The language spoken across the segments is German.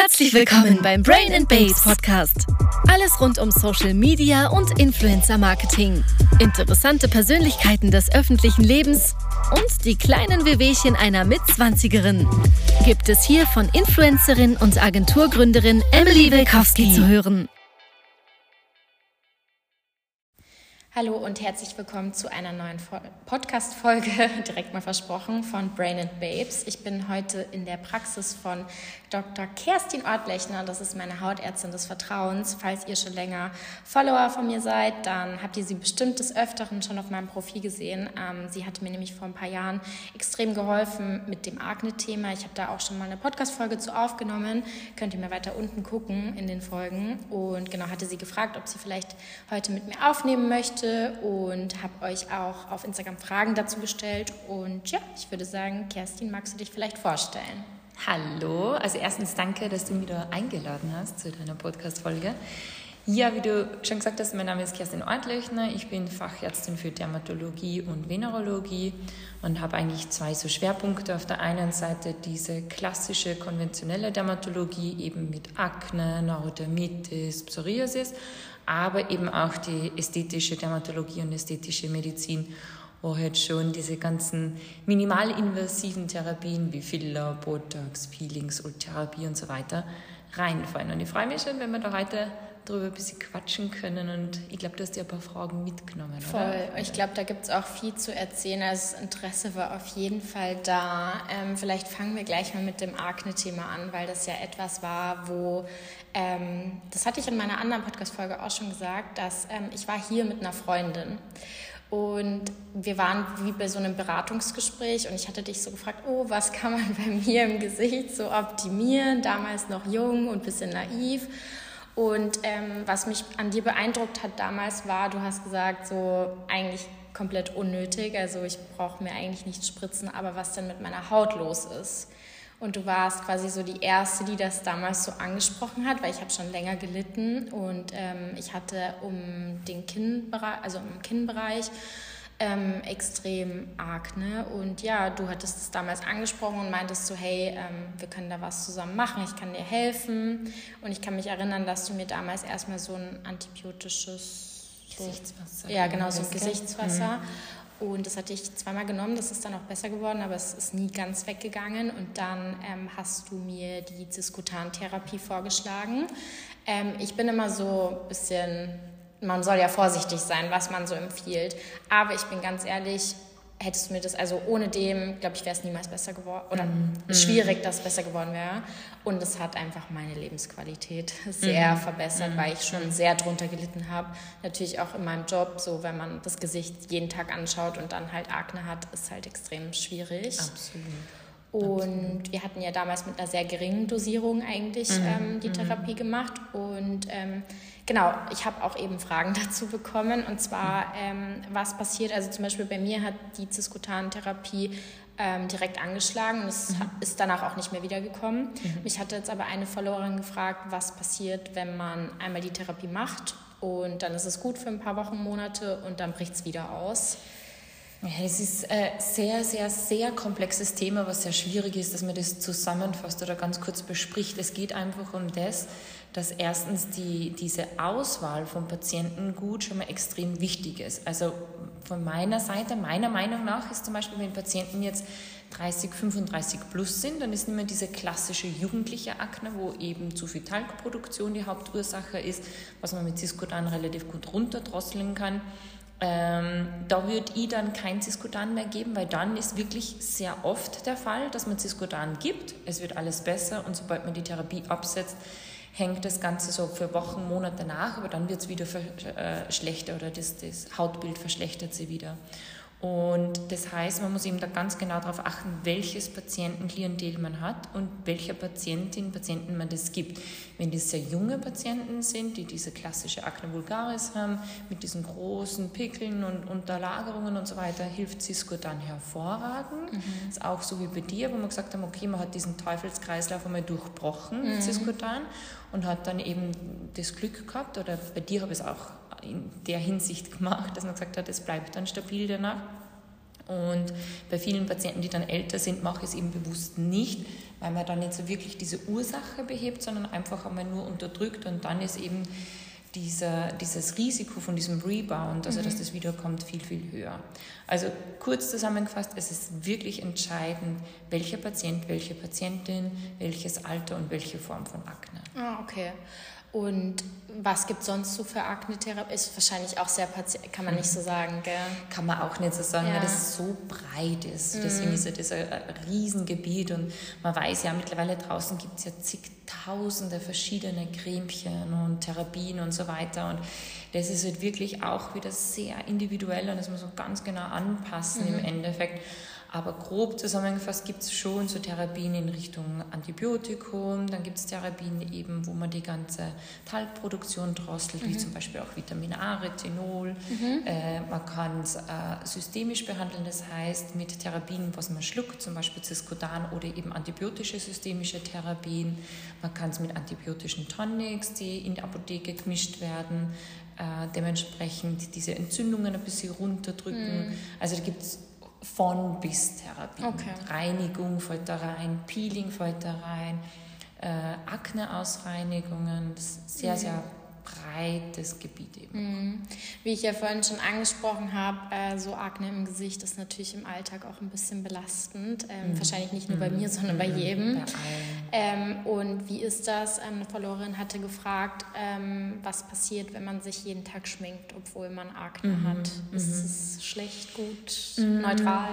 Herzlich willkommen beim Brain and Babes Podcast. Alles rund um Social Media und Influencer Marketing. Interessante Persönlichkeiten des öffentlichen Lebens und die kleinen Wehwehchen einer Mitzwanzigerin. Gibt es hier von Influencerin und Agenturgründerin Emily Wilkowski zu hören. Hallo und herzlich willkommen zu einer neuen Podcast-Folge, direkt mal versprochen, von Brain and Babes. Ich bin heute in der Praxis von Dr. Kerstin Ortlechner. Das ist meine Hautärztin des Vertrauens. Falls ihr schon länger Follower von mir seid, dann habt ihr sie bestimmt des Öfteren schon auf meinem Profil gesehen. Ähm, sie hatte mir nämlich vor ein paar Jahren extrem geholfen mit dem Akne-Thema. Ich habe da auch schon mal eine Podcast-Folge zu aufgenommen. Könnt ihr mir weiter unten gucken in den Folgen. Und genau, hatte sie gefragt, ob sie vielleicht heute mit mir aufnehmen möchte möchte und habe euch auch auf Instagram Fragen dazu gestellt. Und ja, ich würde sagen, Kerstin, magst du dich vielleicht vorstellen? Hallo, also erstens danke, dass du mich wieder eingeladen hast zu deiner Podcast-Folge. Ja, wie du schon gesagt hast, mein Name ist Kerstin Ortlechner. Ich bin Fachärztin für Dermatologie und Venerologie und habe eigentlich zwei so Schwerpunkte. Auf der einen Seite diese klassische konventionelle Dermatologie eben mit Akne, Neurodermitis, Psoriasis aber eben auch die ästhetische Dermatologie und ästhetische Medizin, wo halt schon diese ganzen minimalinvasiven Therapien wie Filler, Botox, Peelings, Ultherapie und so weiter reinfallen. Und ich freue mich schon, wenn wir da heute darüber ein bisschen quatschen können. Und ich glaube, du hast dir ein paar Fragen mitgenommen. Voll. Oder? Ich glaube, da gibt es auch viel zu erzählen. Also das Interesse war auf jeden Fall da. Ähm, vielleicht fangen wir gleich mal mit dem Akne-Thema an, weil das ja etwas war, wo, ähm, das hatte ich in meiner anderen Podcast-Folge auch schon gesagt, dass ähm, ich war hier mit einer Freundin. Und wir waren wie bei so einem Beratungsgespräch und ich hatte dich so gefragt, oh, was kann man bei mir im Gesicht so optimieren? Damals noch jung und ein bisschen naiv. Und ähm, was mich an dir beeindruckt hat damals war, du hast gesagt, so eigentlich komplett unnötig, also ich brauche mir eigentlich nicht spritzen, aber was denn mit meiner Haut los ist. Und du warst quasi so die Erste, die das damals so angesprochen hat, weil ich habe schon länger gelitten und ähm, ich hatte um den Kinnbereich, also im Kinnbereich ähm, extrem arg. Ne? Und ja, du hattest es damals angesprochen und meintest so, hey, ähm, wir können da was zusammen machen, ich kann dir helfen. Und ich kann mich erinnern, dass du mir damals erstmal so ein antibiotisches Gesichtswasser. Ja, genau, so ein Gesichtswasser. Mhm. Und das hatte ich zweimal genommen, das ist dann auch besser geworden, aber es ist nie ganz weggegangen. Und dann ähm, hast du mir die Ziskutantherapie vorgeschlagen. Ähm, ich bin immer so ein bisschen man soll ja vorsichtig sein, was man so empfiehlt. Aber ich bin ganz ehrlich, hättest du mir das, also ohne dem, glaube ich, wäre es niemals besser geworden oder mm. schwierig, dass es besser geworden wäre. Und es hat einfach meine Lebensqualität sehr mm. verbessert, mm. weil ich schon mhm. sehr drunter gelitten habe. Natürlich auch in meinem Job, so wenn man das Gesicht jeden Tag anschaut und dann halt Akne hat, ist halt extrem schwierig. Absolut. Und wir hatten ja damals mit einer sehr geringen Dosierung eigentlich mhm. ähm, die mhm. Therapie gemacht. Und ähm, Genau, ich habe auch eben Fragen dazu bekommen. Und zwar, ähm, was passiert, also zum Beispiel bei mir hat die Ziskutantherapie ähm, direkt angeschlagen und es mhm. ist danach auch nicht mehr wiedergekommen. Mhm. Mich hatte jetzt aber eine Followerin gefragt, was passiert, wenn man einmal die Therapie macht und dann ist es gut für ein paar Wochen, Monate und dann bricht es wieder aus. Ja, es ist ein sehr, sehr, sehr komplexes Thema, was sehr schwierig ist, dass man das zusammenfasst oder ganz kurz bespricht. Es geht einfach um das, dass erstens die, diese Auswahl von Patienten gut schon mal extrem wichtig ist. Also von meiner Seite, meiner Meinung nach, ist zum Beispiel, wenn Patienten jetzt 30, 35 plus sind, dann ist nicht mehr diese klassische jugendliche Akne, wo eben zu viel Talgproduktion die Hauptursache ist, was man mit Ciscodan relativ gut runterdrosseln kann. Ähm, da würde ich dann kein Ciscodan mehr geben, weil dann ist wirklich sehr oft der Fall, dass man Ciscodan gibt, es wird alles besser und sobald man die Therapie absetzt, hängt das Ganze so für Wochen, Monate nach, aber dann wird es wieder äh, schlechter oder das, das Hautbild verschlechtert sich wieder. Und das heißt, man muss eben da ganz genau darauf achten, welches Patientenklientel man hat und welcher Patientin, Patienten man das gibt. Wenn das sehr junge Patienten sind, die diese klassische Acne vulgaris haben, mit diesen großen Pickeln und Unterlagerungen und so weiter, hilft Cisco dann hervorragend. Mhm. Das ist auch so wie bei dir, wo wir gesagt haben, okay, man hat diesen Teufelskreislauf einmal durchbrochen, mhm. Ciscotan, und hat dann eben das Glück gehabt, oder bei dir habe ich es auch in der Hinsicht gemacht, dass man gesagt hat, es bleibt dann stabil danach. Und bei vielen Patienten, die dann älter sind, mache ich es eben bewusst nicht, weil man dann nicht so wirklich diese Ursache behebt, sondern einfach einmal nur unterdrückt und dann ist eben dieser, dieses Risiko von diesem Rebound, also mhm. dass das wiederkommt, viel, viel höher. Also kurz zusammengefasst, es ist wirklich entscheidend, welcher Patient, welche Patientin, welches Alter und welche Form von Akne. Ah, okay. Und was gibt es sonst so für Akne-Therapie? Ist wahrscheinlich auch sehr, kann man nicht so sagen, gell? Kann man auch nicht so sagen, ja. weil das so breit ist. Mhm. Deswegen ist ja das ein, Riesengebiet und man weiß ja, mittlerweile draußen gibt es ja zigtausende verschiedene Cremchen und Therapien und so weiter und das ist halt wirklich auch wieder sehr individuell und das muss man ganz genau anpassen mhm. im Endeffekt. Aber grob zusammengefasst gibt es schon so Therapien in Richtung Antibiotikum, dann gibt es Therapien eben, wo man die ganze Talgproduktion drosselt, mhm. wie zum Beispiel auch Vitamin A, Retinol. Mhm. Äh, man kann es äh, systemisch behandeln, das heißt mit Therapien, was man schluckt, zum Beispiel Ciscodan oder eben antibiotische systemische Therapien. Man kann es mit antibiotischen Tonics, die in der Apotheke gemischt werden, äh, dementsprechend diese Entzündungen ein bisschen runterdrücken. Mhm. Also da gibt es von bis Therapie. Okay. Reinigung fällt da rein, Peeling fällt da rein, äh, Akneausreinigungen, sehr, mhm. sehr breites Gebiet eben. Mhm. Wie ich ja vorhin schon angesprochen habe, äh, so Akne im Gesicht ist natürlich im Alltag auch ein bisschen belastend. Ähm, mhm. Wahrscheinlich nicht nur bei mir, sondern mhm. bei jedem. Bei ähm, und wie ist das? Eine Followerin hatte gefragt, ähm, was passiert, wenn man sich jeden Tag schminkt, obwohl man Akne mhm. hat. Ist mhm. es schlecht, gut, mhm. neutral?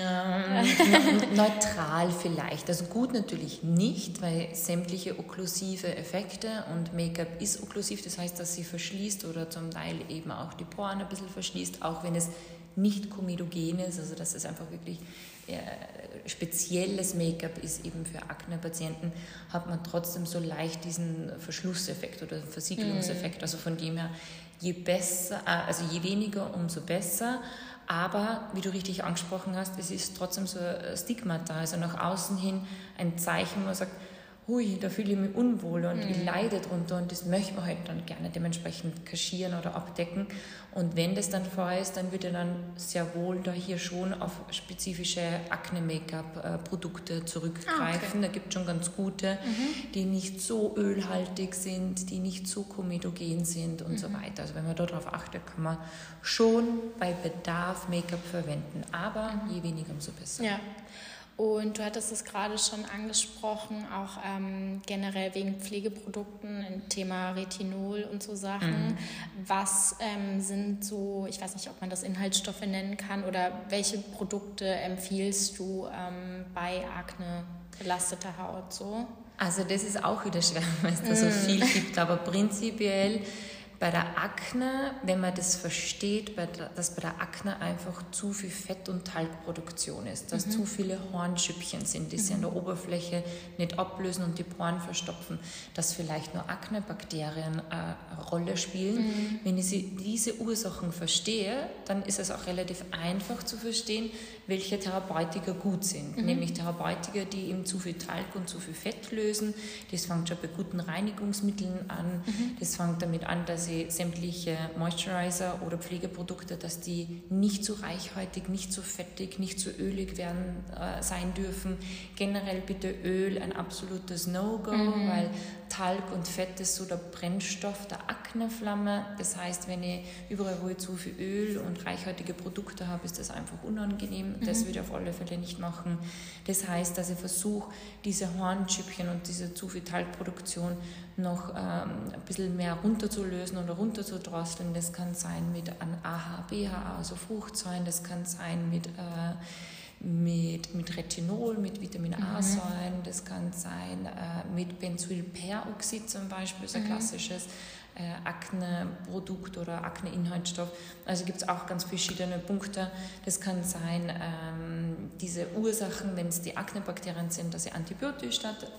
Ja, neutral vielleicht. Also gut natürlich nicht, weil sämtliche okklusive Effekte und Make-up ist okklusiv okklusiv, das heißt, dass sie verschließt oder zum Teil eben auch die Poren ein bisschen verschließt, auch wenn es nicht komedogen ist, also dass es einfach wirklich äh, spezielles Make-up ist eben für Akne-Patienten, hat man trotzdem so leicht diesen Verschlusseffekt oder Versiegelungseffekt. Mhm. Also von dem her, je besser, äh, also je weniger, umso besser. Aber wie du richtig angesprochen hast, es ist trotzdem so ein Stigma da, also nach außen hin ein Zeichen, wo man sagt, hui, da fühle ich mich unwohl und mhm. ich leide drunter und das möchte man halt dann gerne dementsprechend kaschieren oder abdecken. Und wenn das dann vorher ist, dann würde dann sehr wohl da hier schon auf spezifische Akne-Make-up-Produkte zurückgreifen. Ah, okay. Da gibt es schon ganz gute, mhm. die nicht so ölhaltig sind, die nicht so komedogen sind und mhm. so weiter. Also wenn man darauf achtet, kann man schon bei Bedarf Make-up verwenden, aber mhm. je weniger, umso besser. Ja. Und du hattest es gerade schon angesprochen, auch ähm, generell wegen Pflegeprodukten, im Thema Retinol und so Sachen. Mhm. Was ähm, sind so, ich weiß nicht, ob man das Inhaltsstoffe nennen kann, oder welche Produkte empfiehlst du ähm, bei Akne belasteter Haut so? Also das ist auch wieder schwer, weil es da so mhm. viel gibt, aber prinzipiell bei der Akne, wenn man das versteht, dass bei der Akne einfach zu viel Fett- und Talgproduktion ist, dass mhm. zu viele Hornschüppchen sind, die mhm. sich an der Oberfläche nicht ablösen und die Poren verstopfen, dass vielleicht nur Aknebakterien äh, eine Rolle spielen. Mhm. Wenn ich diese Ursachen verstehe, dann ist es auch relativ einfach zu verstehen, welche Therapeutika gut sind. Mhm. Nämlich Therapeutika, die eben zu viel Talg und zu viel Fett lösen. Das fängt schon bei guten Reinigungsmitteln an. Mhm. Das fängt damit an, dass ich sämtliche Moisturizer oder Pflegeprodukte, dass die nicht zu reichhaltig, nicht zu fettig, nicht zu ölig werden, äh, sein dürfen. Generell bitte Öl ein absolutes No-Go, mhm. weil Talg und Fett ist so der Brennstoff der Akneflamme. Das heißt, wenn ich überall, wo ich zu viel Öl und reichhaltige Produkte habe, ist das einfach unangenehm. Mhm. Das würde ich auf alle Fälle nicht machen. Das heißt, dass ich versuche, diese Hornchipchen und diese zu viel Talgproduktion noch ähm, ein bisschen mehr runterzulösen oder runterzudrosseln. Das kann sein mit AHA, BHA, also Fruchtsäuren. Das kann sein mit äh, mit, mit Retinol, mit Vitamin A-Säuren, mhm. das kann sein äh, mit Benzylperoxid zum Beispiel, so ein mhm. klassisches äh, Akne-Produkt oder Akne-Inhaltsstoff. Also gibt es auch ganz verschiedene Punkte. Das kann sein, ähm, diese Ursachen, wenn es die Aknebakterien sind, dass ich antibiotisch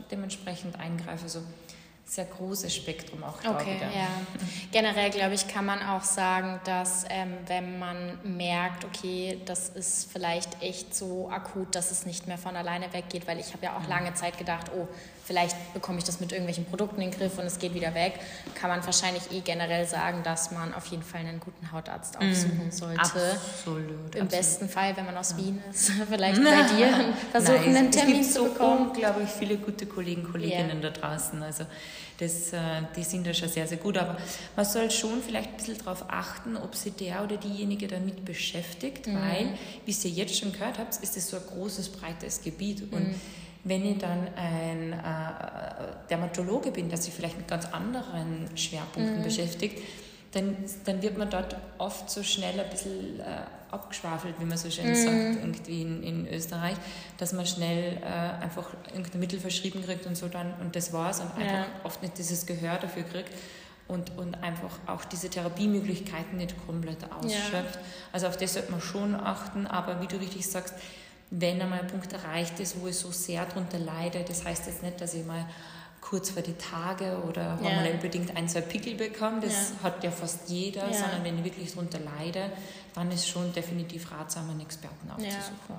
dementsprechend eingreife. Also sehr großes Spektrum auch da okay, wieder. Ja. Generell glaube ich, kann man auch sagen, dass ähm, wenn man merkt, okay, das ist vielleicht echt so akut, dass es nicht mehr von alleine weggeht, weil ich habe ja auch mhm. lange Zeit gedacht, oh, vielleicht bekomme ich das mit irgendwelchen Produkten in den Griff und es geht wieder weg, kann man wahrscheinlich eh generell sagen, dass man auf jeden Fall einen guten Hautarzt mhm. aufsuchen sollte. Absolut. Im absolut. besten Fall, wenn man aus ja. Wien ist, vielleicht bei dir versuchen, einen Termin zu bekommen. Es gibt so unglaublich viele gute Kollegen, Kolleginnen yeah. da draußen. Also das, äh, die sind da schon sehr, sehr gut. Aber man soll schon vielleicht ein bisschen darauf achten, ob sich der oder diejenige damit beschäftigt, mhm. weil, wie ihr jetzt schon gehört habt, ist das so ein großes, breites Gebiet. Und mhm. Wenn ich dann ein äh, Dermatologe bin, der sich vielleicht mit ganz anderen Schwerpunkten mhm. beschäftigt, dann, dann wird man dort oft so schnell ein bisschen äh, abgeschwafelt, wie man so schön mm. sagt, irgendwie in, in Österreich, dass man schnell äh, einfach irgendein Mittel verschrieben kriegt und so dann und das war's und einfach ja. oft nicht dieses Gehör dafür kriegt und, und einfach auch diese Therapiemöglichkeiten nicht komplett ausschöpft. Ja. Also auf das sollte man schon achten, aber wie du richtig sagst, wenn einmal ein Punkt erreicht ist, wo ich so sehr darunter leide, das heißt jetzt nicht, dass ich mal kurz vor die Tage oder ja. man unbedingt ein, zwei Pickel bekommt. Das ja. hat ja fast jeder, ja. sondern wenn ich wirklich darunter leide, dann ist schon definitiv ratsam, einen Experten aufzusuchen. Ja,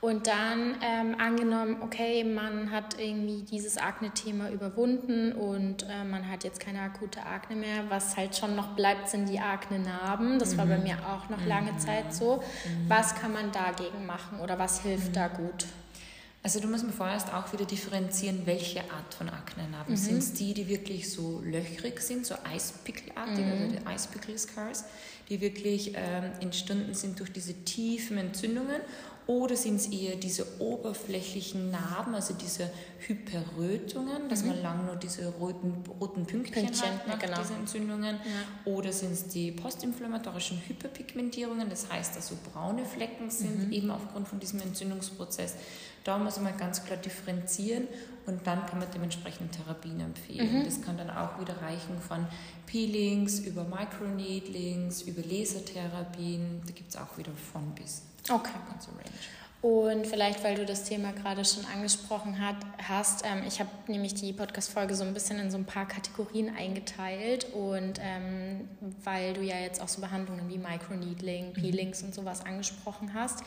und dann ähm, angenommen, okay, man hat irgendwie dieses Akne-Thema überwunden und äh, man hat jetzt keine akute Akne mehr. Was halt schon noch bleibt, sind die Akne-Narben. Das mhm. war bei mhm. mir auch noch lange mhm. Zeit so. Mhm. Was kann man dagegen machen oder was hilft da mhm. gut? Also du musst mir vorerst auch wieder differenzieren, welche Art von Aknenarben. Mhm. Sind es die, die wirklich so löchrig sind, so Eispickelartig, mhm. also die Eispickel Scars, die wirklich ähm, entstanden sind durch diese tiefen Entzündungen? Oder sind es eher diese oberflächlichen Narben, also diese Hyperrötungen, dass mhm. man lang nur diese roten, roten Pünktchen, Pünktchen hat nach genau. diesen Entzündungen? Ja. Oder sind es die postinflammatorischen Hyperpigmentierungen, das heißt, dass so braune Flecken sind, mhm. eben aufgrund von diesem Entzündungsprozess? Da muss man ganz klar differenzieren und dann kann man dementsprechend Therapien empfehlen. Mhm. Das kann dann auch wieder reichen von Peelings über Microneedlings, über Lasertherapien. Da gibt es auch wieder von bis. Okay. Ganze Range. Und vielleicht, weil du das Thema gerade schon angesprochen hat, hast, ähm, ich habe nämlich die Podcast-Folge so ein bisschen in so ein paar Kategorien eingeteilt und ähm, weil du ja jetzt auch so Behandlungen wie Microneedling, mhm. Peelings und sowas angesprochen hast,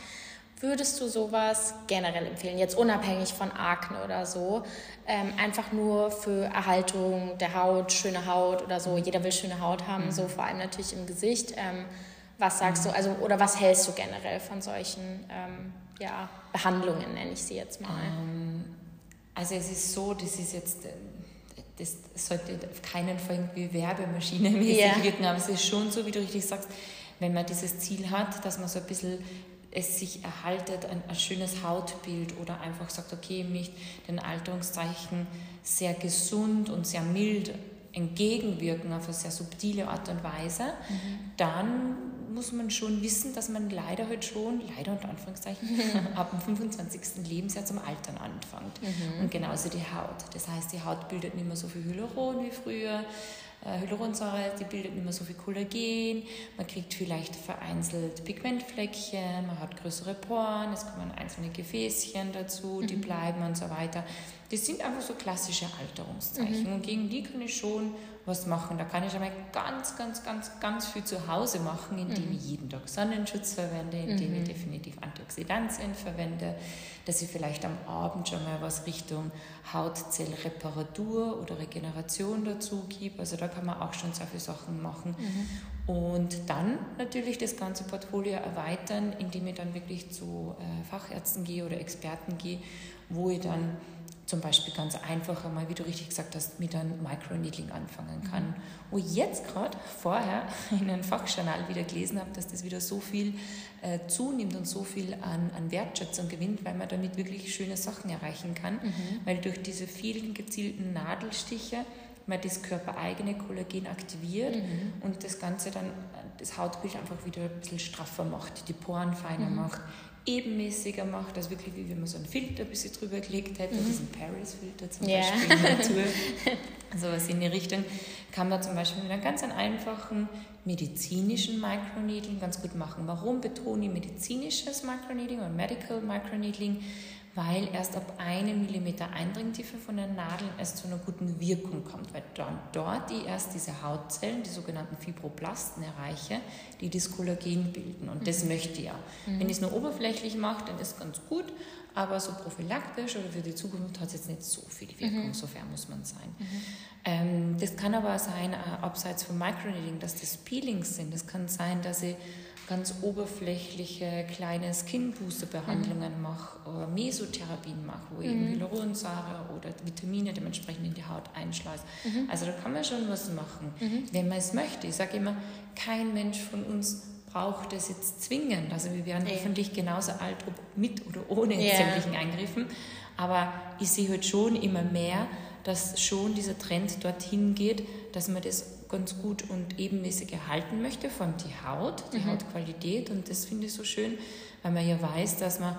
Würdest du sowas generell empfehlen, jetzt unabhängig von Akne oder so, ähm, einfach nur für Erhaltung der Haut, schöne Haut oder so? Jeder will schöne Haut haben, mhm. so vor allem natürlich im Gesicht. Ähm, was sagst mhm. du, also oder was hältst du generell von solchen ähm, ja, Behandlungen, nenne ich sie jetzt mal? Ähm, also es ist so, das ist jetzt, äh, das sollte auf keinen Fall irgendwie Werbemaschine-mäßig yeah. wirken, aber es ist schon so, wie du richtig sagst, wenn man dieses Ziel hat, dass man so ein bisschen es sich erhaltet, ein, ein, schönes Hautbild oder einfach sagt, okay, ich möchte den Alterungszeichen sehr gesund und sehr mild entgegenwirken auf eine sehr subtile Art und Weise, mhm. dann muss man schon wissen, dass man leider halt schon, leider unter Anführungszeichen, ab dem 25. Lebensjahr zum Altern anfängt. Mhm. Und genauso die Haut. Das heißt, die Haut bildet nicht mehr so viel Hyaluron wie früher Hyaluronsäure, die bildet nicht mehr so viel Kollagen, man kriegt vielleicht vereinzelt Pigmentfleckchen, man hat größere Poren, es kommen einzelne Gefäßchen dazu, die mhm. bleiben und so weiter. Das sind einfach so klassische Alterungszeichen mhm. und gegen die kann ich schon was machen. Da kann ich einmal ganz, ganz, ganz, ganz viel zu Hause machen, indem mhm. ich jeden Tag Sonnenschutz verwende, indem mhm. ich definitiv Antioxidantien verwende, dass ich vielleicht am Abend schon mal was Richtung Hautzellreparatur oder Regeneration dazu gebe. Also da kann man auch schon sehr viele Sachen machen. Mhm. Und dann natürlich das ganze Portfolio erweitern, indem ich dann wirklich zu äh, Fachärzten gehe oder Experten gehe, wo ich dann zum Beispiel ganz einfach einmal, wie du richtig gesagt hast, mit einem Microneedling anfangen kann. Mhm. Wo ich jetzt gerade vorher in einem Fachjournal wieder gelesen habe, dass das wieder so viel äh, zunimmt und so viel an, an Wertschätzung gewinnt, weil man damit wirklich schöne Sachen erreichen kann, mhm. weil durch diese vielen gezielten Nadelstiche man das körpereigene Kollagen aktiviert mhm. und das Ganze dann das Hautbild einfach wieder ein bisschen straffer macht, die Poren feiner mhm. macht, ebenmäßiger macht, also wirklich wie wenn man so einen Filter ein bisschen drüber gelegt hätte, mhm. diesen Paris-Filter zum yeah. Beispiel Natur, sowas in die Richtung, kann man zum Beispiel mit einem ganz einfachen medizinischen Microneedling ganz gut machen. Warum betone ich medizinisches Microneedling und Medical Microneedling? Weil erst ab einem Millimeter Eindringtiefe von der Nadel es zu einer guten Wirkung kommt, weil dann dort die erst diese Hautzellen, die sogenannten Fibroblasten erreiche, die das Kollagen bilden. Und das mhm. möchte ich ja. Mhm. Wenn ich es nur oberflächlich mache, dann ist es ganz gut, aber so prophylaktisch oder für die Zukunft hat es jetzt nicht so viel Wirkung, mhm. so fair muss man sein. Mhm. Ähm, das kann aber sein, äh, abseits vom Microneedling, dass das Peelings sind. Das kann sein, dass ich ganz oberflächliche kleine Skin-Booster-Behandlungen mhm. mache oder Mesotherapien mache, wo mhm. eben Hyaluronsäure oder Vitamine dementsprechend in die Haut einschleust. Mhm. Also da kann man schon was machen, mhm. wenn man es möchte. Ich sage immer, kein Mensch von uns braucht es jetzt zwingend. Also wir werden ja. hoffentlich genauso alt, ob mit oder ohne ja. sämtlichen Eingriffen. Aber ich sehe heute halt schon immer mehr, dass schon dieser Trend dorthin geht, dass man das ganz gut und ebenmäßig erhalten möchte, vor allem die Haut, die mhm. Hautqualität. Und das finde ich so schön, weil man ja weiß, dass man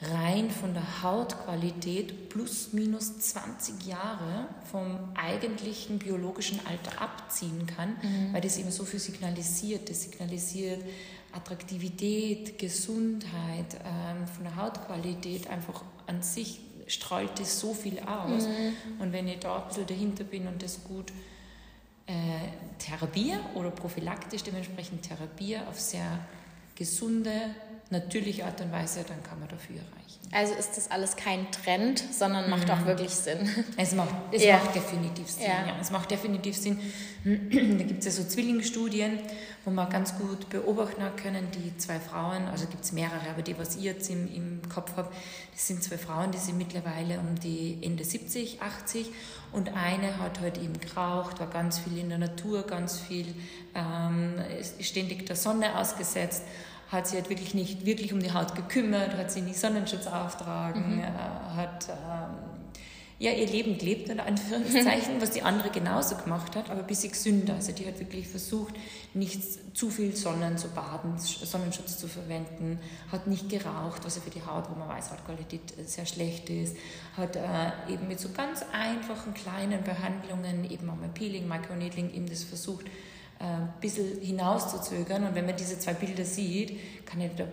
rein von der Hautqualität plus minus 20 Jahre vom eigentlichen biologischen Alter abziehen kann, mhm. weil das eben so viel signalisiert. Das signalisiert Attraktivität, Gesundheit, ähm, von der Hautqualität einfach an sich strahlt das so viel aus. Mhm. Und wenn ich da ein bisschen dahinter bin und das gut äh, therapiere oder prophylaktisch dementsprechend therapiere auf sehr gesunde, natürliche Art und Weise, dann kann man dafür erreichen. Also ist das alles kein Trend, sondern macht auch mhm. wirklich Sinn. Es macht, es ja. macht definitiv Sinn. Ja. ja. es macht definitiv Sinn. da gibt es ja so Zwillingsstudien, wo man ganz gut beobachten können, die zwei Frauen, also gibt es mehrere, aber die, was ich jetzt im, im Kopf habe, das sind zwei Frauen, die sind mittlerweile um die Ende 70, 80 und eine hat halt eben geraucht, war ganz viel in der Natur, ganz viel ähm, ständig der Sonne ausgesetzt hat sich halt wirklich nicht wirklich um die Haut gekümmert, hat sie nicht Sonnenschutz auftragen, mhm. äh, hat ähm, ja, ihr Leben gelebt, in Anführungszeichen, was die andere genauso gemacht hat, aber ein bisschen gesünder. Also die hat wirklich versucht, nicht zu viel Sonnen zu baden, Sonnenschutz zu verwenden, hat nicht geraucht, was ja für die Haut, wo man weiß, Hautqualität sehr schlecht ist, hat äh, eben mit so ganz einfachen kleinen Behandlungen, eben auch mal Peeling, Microneedling, eben das versucht, ein äh, bisschen hinauszuzögern. Und wenn man diese zwei Bilder sieht, kann ich da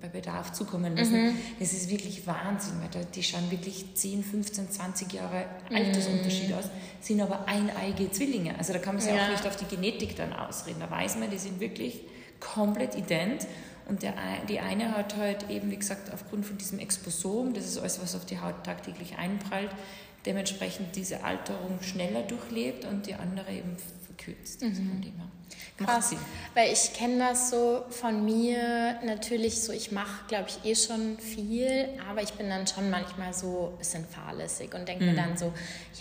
bei Bedarf zukommen lassen. Mhm. Das ist wirklich Wahnsinn, weil die schauen wirklich 10, 15, 20 Jahre Altersunterschied mhm. aus, sind aber eineige Zwillinge. Also da kann man sich ja. auch nicht auf die Genetik dann ausreden. Da weiß man, die sind wirklich komplett ident. Und der, die eine hat halt eben, wie gesagt, aufgrund von diesem Exposom, das ist alles, was auf die Haut tagtäglich einprallt, dementsprechend diese Alterung schneller durchlebt und die andere eben verkürzt. Also mhm. Also Krass, weil ich kenne das so von mir natürlich so, ich mache, glaube ich, eh schon viel, aber ich bin dann schon manchmal so ein bisschen fahrlässig und denke mhm. mir dann so,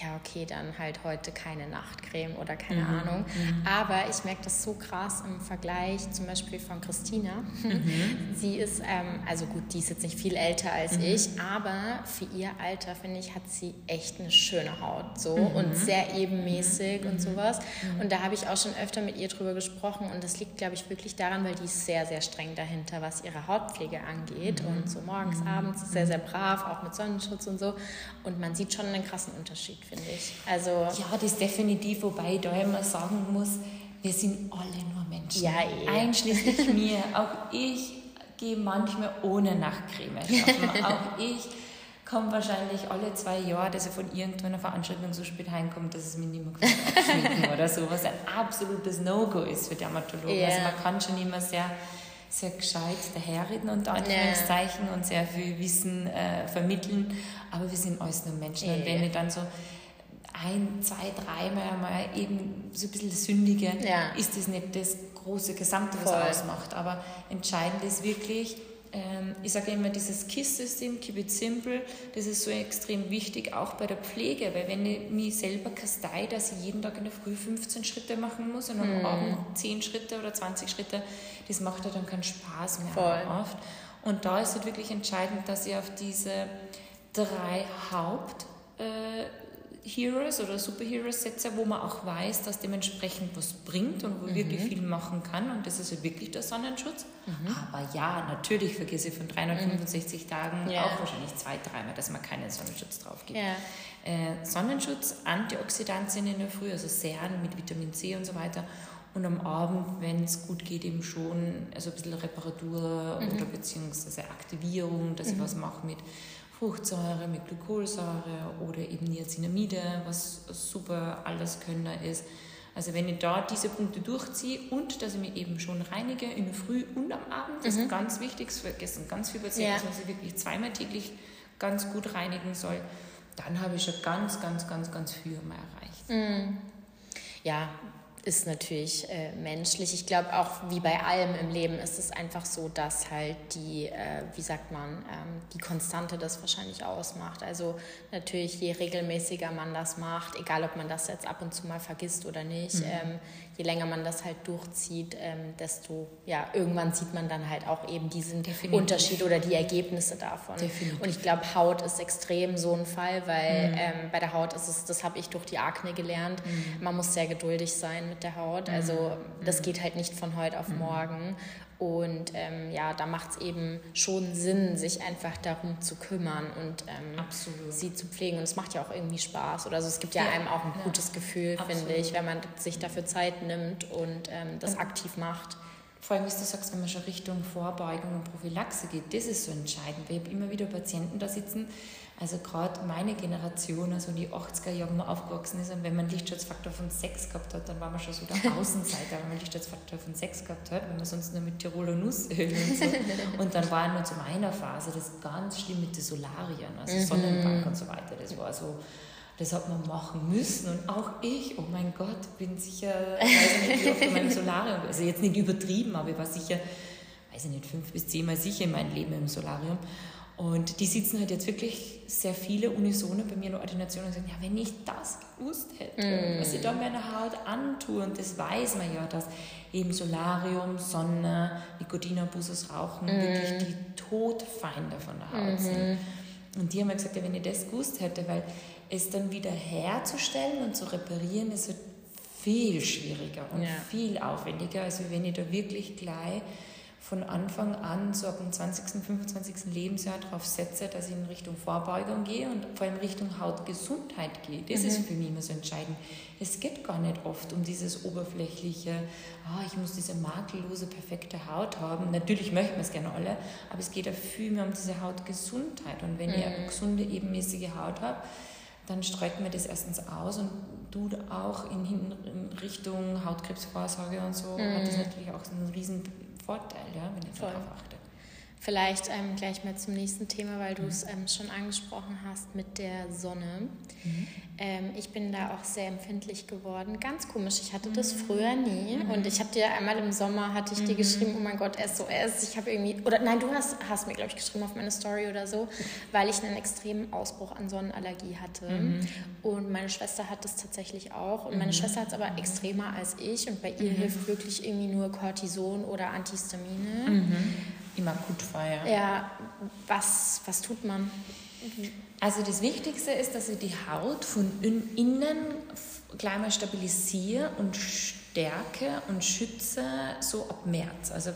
ja, okay, dann halt heute keine Nachtcreme oder keine mhm. Ahnung. Mhm. Aber ich merke das so krass im Vergleich zum Beispiel von Christina. Mhm. Sie ist, ähm, also gut, die ist jetzt nicht viel älter als mhm. ich, aber für ihr Alter, finde ich, hat sie echt eine schöne Haut so und sehr ebenmäßig und sowas. Und da habe ich auch schon öfter mit ihr drüber gesprochen und das liegt, glaube ich, wirklich daran, weil die ist sehr, sehr streng dahinter, was ihre Hautpflege angeht mhm. und so morgens, mhm. abends sehr, sehr brav, auch mit Sonnenschutz und so und man sieht schon einen krassen Unterschied, finde ich. Also ja, das ist definitiv, wobei ich da immer sagen muss, wir sind alle nur Menschen. Ja, eh. Einschließlich mir. Auch ich gehe manchmal ohne Nachtcreme auch ich komme wahrscheinlich alle zwei Jahre, dass er von irgendeiner Veranstaltung so spät heimkommt, dass es mir nicht mehr gefällt oder so, was ein absolutes No-Go ist für Dermatologen. Yeah. Also man kann schon immer sehr, sehr gescheit daherreden unter Anführungszeichen yeah. und sehr viel Wissen äh, vermitteln, aber wir sind alles nur Menschen. Yeah. Und wenn ich dann so ein, zwei, dreimal mal eben so ein bisschen sündige, ja. ist das nicht das große Gesamte, was Voll. ausmacht. Aber entscheidend ist wirklich, ich sage immer, dieses KISS-System, Keep It Simple, das ist so extrem wichtig, auch bei der Pflege, weil wenn ich mich selber kastei, dass ich jeden Tag in der Früh 15 Schritte machen muss und am hm. Abend 10 Schritte oder 20 Schritte, das macht ja dann keinen Spaß mehr Voll. oft. Und da ist es halt wirklich entscheidend, dass ich auf diese drei Haupt- äh, Heroes oder Superheroes setze, wo man auch weiß, dass dementsprechend was bringt und wo mhm. wirklich viel machen kann. Und das ist halt wirklich der Sonnenschutz. Mhm. Aber ja, natürlich vergesse ich von 365 mhm. Tagen ja. auch wahrscheinlich zwei, dreimal, dass man keinen Sonnenschutz drauf gibt. Ja. Äh, Sonnenschutz, Antioxidantien in der Früh, also Seren mit Vitamin C und so weiter. Und am Abend, wenn es gut geht, eben schon also ein bisschen Reparatur mhm. oder beziehungsweise Aktivierung, dass ich mhm. was mache mit Fruchtsäure mit Glykolsäure oder eben Niacinamide, was super alles Könner ist. Also wenn ich da diese Punkte durchziehe und dass ich mich eben schon reinige in der Früh und am Abend, das mhm. ist ganz wichtig, das vergessen ganz viele Patienten, ja. dass man sich wirklich zweimal täglich ganz gut reinigen soll, dann habe ich schon ganz, ganz, ganz, ganz viel mal erreicht. Mhm. Ja, ist natürlich äh, menschlich. Ich glaube auch wie bei allem im Leben ist es einfach so, dass halt die, äh, wie sagt man, ähm, die Konstante das wahrscheinlich ausmacht. Also natürlich, je regelmäßiger man das macht, egal ob man das jetzt ab und zu mal vergisst oder nicht, mhm. ähm, je länger man das halt durchzieht, ähm, desto, ja, irgendwann sieht man dann halt auch eben diesen Definitiv. Unterschied oder die Ergebnisse davon. Definitiv. Und ich glaube, Haut ist extrem so ein Fall, weil mhm. ähm, bei der Haut ist es, das habe ich durch die Akne gelernt, mhm. man muss sehr geduldig sein mit der Haut. Also mhm. das geht halt nicht von heute auf mhm. morgen. Und ähm, ja, da macht es eben schon Sinn, sich einfach darum zu kümmern und ähm, sie zu pflegen. Und es macht ja auch irgendwie Spaß. Oder so. Es gibt ja, ja einem auch ein ja. gutes Gefühl, finde ich, wenn man sich dafür Zeit nimmt und ähm, das und aktiv macht. Vor allem, wie du sagst, wenn man schon Richtung Vorbeugung und Prophylaxe geht, das ist so entscheidend. Ich habe immer wieder Patienten da sitzen, also gerade meine Generation, also die 80er Jahre, wo aufgewachsen ist und wenn man einen Lichtschutzfaktor von 6 gehabt hat, dann war man schon so der Außenseiter, wenn man einen Lichtschutzfaktor von 6 gehabt hat, wenn man sonst nur mit Tiroler Nussöl und so. Und dann war nur zu meiner Phase das ganz schlimm mit den Solarien, also mhm. Sonnenbank und so weiter. Das war so, das hat man machen müssen. Und auch ich, oh mein Gott, bin sicher, weiß nicht, wie oft in meinem Solarium, also jetzt nicht übertrieben, aber ich war sicher, weiß ich nicht, fünf bis zehnmal sicher in meinem Leben im Solarium. Und die sitzen halt jetzt wirklich sehr viele Unisone bei mir in der Ordination und sagen, ja, wenn ich das gewusst hätte, mm. was ich da meiner Haut antue, und das weiß man ja, dass eben Solarium, Sonne, Nikotinabusses, Rauchen mm. wirklich die Todfeinde von der Haut mm -hmm. sind. Und die haben mir gesagt, ja, wenn ich das gewusst hätte, weil es dann wieder herzustellen und zu reparieren, ist halt viel schwieriger und ja. viel aufwendiger, als wenn ich da wirklich gleich von Anfang an so ab dem 20., 25. Lebensjahr darauf setze, dass ich in Richtung Vorbeugung gehe und vor allem Richtung Hautgesundheit gehe. Das mhm. ist für mich immer so entscheidend. Es geht gar nicht oft um dieses oberflächliche, ah, ich muss diese makellose, perfekte Haut haben. Natürlich möchten wir es gerne alle, aber es geht ja viel mehr um diese Hautgesundheit. Und wenn mhm. ich eine gesunde, ebenmäßige Haut habe, dann streut mir das erstens aus und tut auch in, in Richtung Hautkrebsvorsorge und so, mhm. hat das natürlich auch einen riesen Vorteil, ja, wenn ich darauf achte. Vielleicht ähm, gleich mal zum nächsten Thema, weil du mhm. es ähm, schon angesprochen hast mit der Sonne. Mhm. Ähm, ich bin da auch sehr empfindlich geworden. Ganz komisch, ich hatte das mhm. früher nie. Mhm. Und ich habe dir einmal im Sommer, hatte ich dir mhm. geschrieben, oh mein Gott, SOS. Ich habe irgendwie, oder nein, du hast, hast mir, glaube ich, geschrieben auf meine Story oder so, weil ich einen extremen Ausbruch an Sonnenallergie hatte. Mhm. Und meine Schwester hat das tatsächlich auch. Und meine Schwester hat es aber extremer als ich. Und bei ihr hilft wirklich irgendwie nur Cortison oder Antihistamine im Akutfall. Ja, ja was, was tut man? Also das Wichtigste ist, dass ich die Haut von innen gleich mal stabilisiere und stärke und schütze so ab März. Also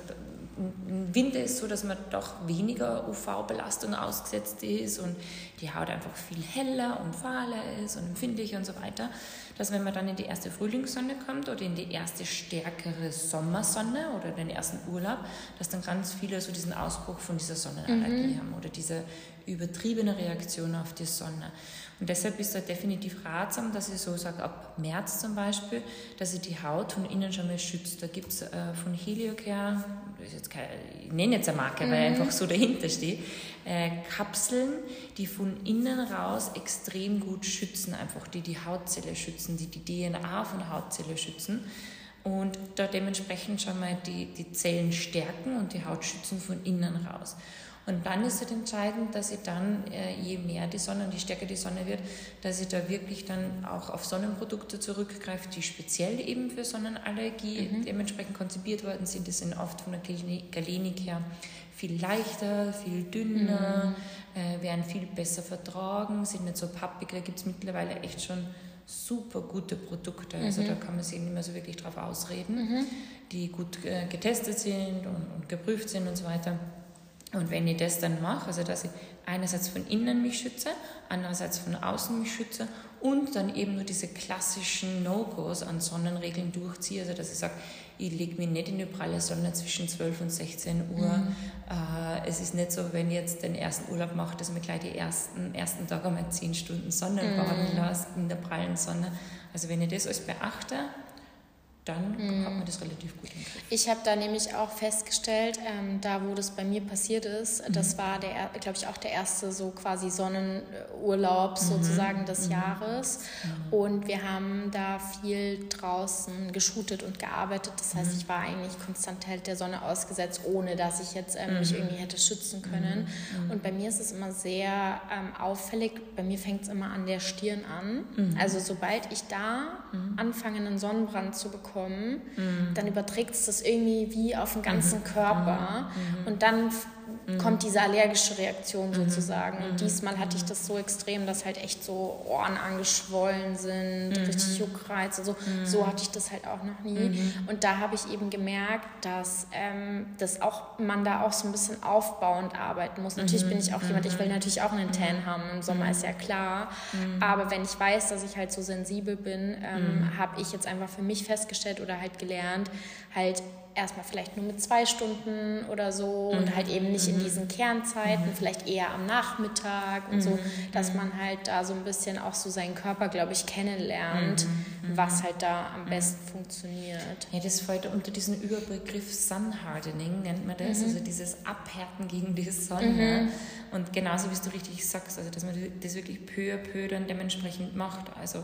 Winter ist es so, dass man doch weniger UV-Belastung ausgesetzt ist und die Haut einfach viel heller und fahler ist und empfindlicher und so weiter. Dass wenn man dann in die erste Frühlingssonne kommt oder in die erste stärkere Sommersonne oder den ersten Urlaub, dass dann ganz viele so diesen Ausbruch von dieser Sonnenallergie mhm. haben oder diese übertriebene Reaktion auf die Sonne. Und deshalb ist es definitiv ratsam, dass ich so sage, ab März zum Beispiel, dass ich die Haut von innen schon mal schützt. Da gibt es äh, von Heliocare, ich nenne jetzt eine Marke, mhm. weil einfach so dahinter steht, äh, Kapseln, die von innen raus extrem gut schützen, einfach die die Hautzelle schützen, die die DNA von Hautzelle schützen und da dementsprechend schon mal die, die Zellen stärken und die Haut schützen von innen raus. Und dann ist es entscheidend, dass ich dann, äh, je mehr die Sonne und je stärker die Sonne wird, dass ich da wirklich dann auch auf Sonnenprodukte zurückgreife, die speziell eben für Sonnenallergie mhm. dementsprechend konzipiert worden sind. Die sind oft von der Galenik her viel leichter, viel dünner, mhm. äh, werden viel besser vertragen, sind nicht so pappig. Da gibt es mittlerweile echt schon super gute Produkte. Also mhm. da kann man sich nicht mehr so wirklich drauf ausreden, mhm. die gut äh, getestet sind und, und geprüft sind und so weiter. Und wenn ich das dann mache, also dass ich einerseits von innen mich schütze, andererseits von außen mich schütze und dann eben nur diese klassischen No-Gos an Sonnenregeln durchziehe, also dass ich sage, ich lege mich nicht in die pralle Sonne zwischen 12 und 16 Uhr. Mhm. Äh, es ist nicht so, wenn ich jetzt den ersten Urlaub mache, dass ich mir gleich die ersten, ersten Tag einmal 10 Stunden Sonnenbaden mhm. lasse in der prallen Sonne. Also wenn ich das alles beachte, dann mhm. hat man das relativ gut im Griff. Ich habe da nämlich auch festgestellt, ähm, da wo das bei mir passiert ist, mhm. das war der, glaube ich, auch der erste so quasi Sonnenurlaub mhm. sozusagen des mhm. Jahres. Mhm. Und wir haben da viel draußen geshootet und gearbeitet. Das heißt, mhm. ich war eigentlich konstant halt der Sonne ausgesetzt, ohne dass ich jetzt ähm, mich irgendwie hätte schützen können. Und bei mir ist es immer sehr ähm, auffällig. Bei mir fängt es immer an der Stirn an. Also sobald ich da anfange, einen Sonnenbrand zu bekommen, bekommen, mhm. dann überträgt es das irgendwie wie auf den ganzen mhm. Körper. Mhm. Und dann mhm. kommt diese allergische Reaktion mhm. sozusagen. Und mhm. diesmal hatte ich das so extrem, dass halt echt so Ohren angeschwollen sind, mhm. richtig Juckreiz. Also so hatte ich das halt auch noch nie. Und da habe ich eben gemerkt, dass, ähm, dass auch man da auch so ein bisschen aufbauend arbeiten muss. Natürlich bin ich auch jemand, ich will natürlich auch einen Tan haben. Im Sommer ist ja klar. Aber wenn ich weiß, dass ich halt so sensibel bin, ähm, habe ich jetzt einfach für mich festgestellt oder halt gelernt, halt erstmal vielleicht nur mit zwei Stunden oder so mhm. und halt eben nicht mhm. in diesen Kernzeiten, mhm. vielleicht eher am Nachmittag und so, mhm. dass man halt da so ein bisschen auch so seinen Körper, glaube ich, kennenlernt, mhm. Mhm. was halt da am besten funktioniert. Ja, das fällt unter diesen Überbegriff Sun Hardening, nennt man das, also dieses Abhärten gegen die Sonne. Und genauso wie du richtig sagst, also dass man das wirklich peu à peu dann dementsprechend macht. Also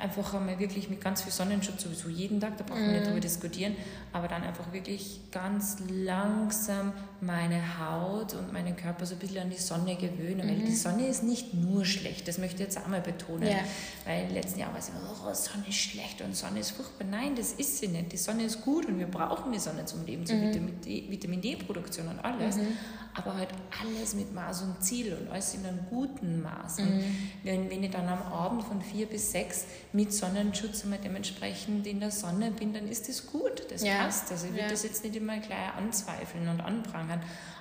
einfach einmal wirklich mit ganz viel Sonnenschutz sowieso jeden Tag, da brauchen wir mm. nicht drüber diskutieren, aber dann einfach wirklich ganz langsam meine Haut und meinen Körper so ein bisschen an die Sonne gewöhnen, mm weil die mhm. Sonne ist nicht nur schlecht, das möchte ich jetzt auch mal betonen, yeah. weil im letzten Jahr war es immer, oh, Sonne ist schlecht und Sonne ist furchtbar. Nein, das ist sie nicht. Die Sonne ist gut und wir brauchen die Sonne zum Leben, zur mm Vitamin D-Produktion und alles, -hmm. aber halt alles mit Maß und Ziel und alles in einem guten Maß. Mhm. wenn, wenn ich dann am Abend von vier bis sechs mit Sonnenschutz einmal dementsprechend in der Sonne bin, dann ist das gut, das ja. passt. Also ich würde ja. das jetzt nicht immer gleich anzweifeln und anprangern.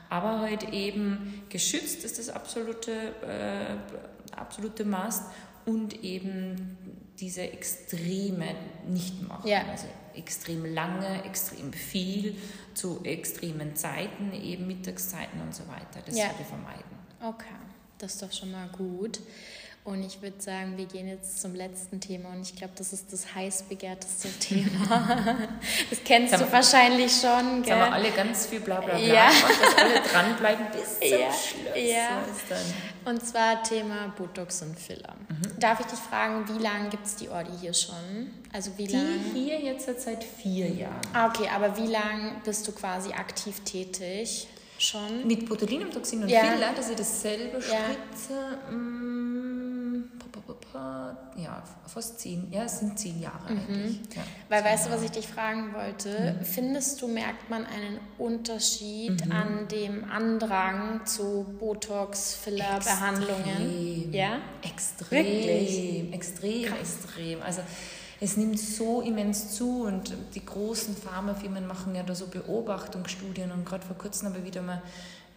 Aber halt eben geschützt ist das absolute, äh, absolute Maß und eben diese Extreme nicht machen. Ja. Also extrem lange, extrem viel, zu extremen Zeiten, eben Mittagszeiten und so weiter. Das ja. sollte vermeiden. Okay, das ist doch schon mal gut. Und ich würde sagen, wir gehen jetzt zum letzten Thema und ich glaube, das ist das heiß begehrteste Thema. Das kennst du wahrscheinlich schon. Jetzt haben wir alle ganz viel bla bla bla ja. dass alle dranbleiben bis zum ja. Schluss. Ja. Und zwar Thema Botox und Filler. Mhm. Darf ich dich fragen, wie lange gibt es die Ordi hier schon? Also wie die lang? hier jetzt seit vier Jahren. Ah, okay, aber wie lange bist du quasi aktiv tätig? Schon? Mit Botulinumtoxin und ja. Filler, dass ich dasselbe spritze. Ja. Mm, ja, fast zehn, ja, es sind zehn Jahre mhm. eigentlich. Ja, Weil weißt du, was ich dich fragen wollte? Mhm. Findest du, merkt man einen Unterschied mhm. an dem Andrang zu Botox, Filler, Behandlungen? Ja? Extrem. Wirklich? Extrem, Krass. extrem. Also es nimmt so immens zu und die großen Pharmafirmen machen ja da so Beobachtungsstudien und gerade vor kurzem habe ich wieder mal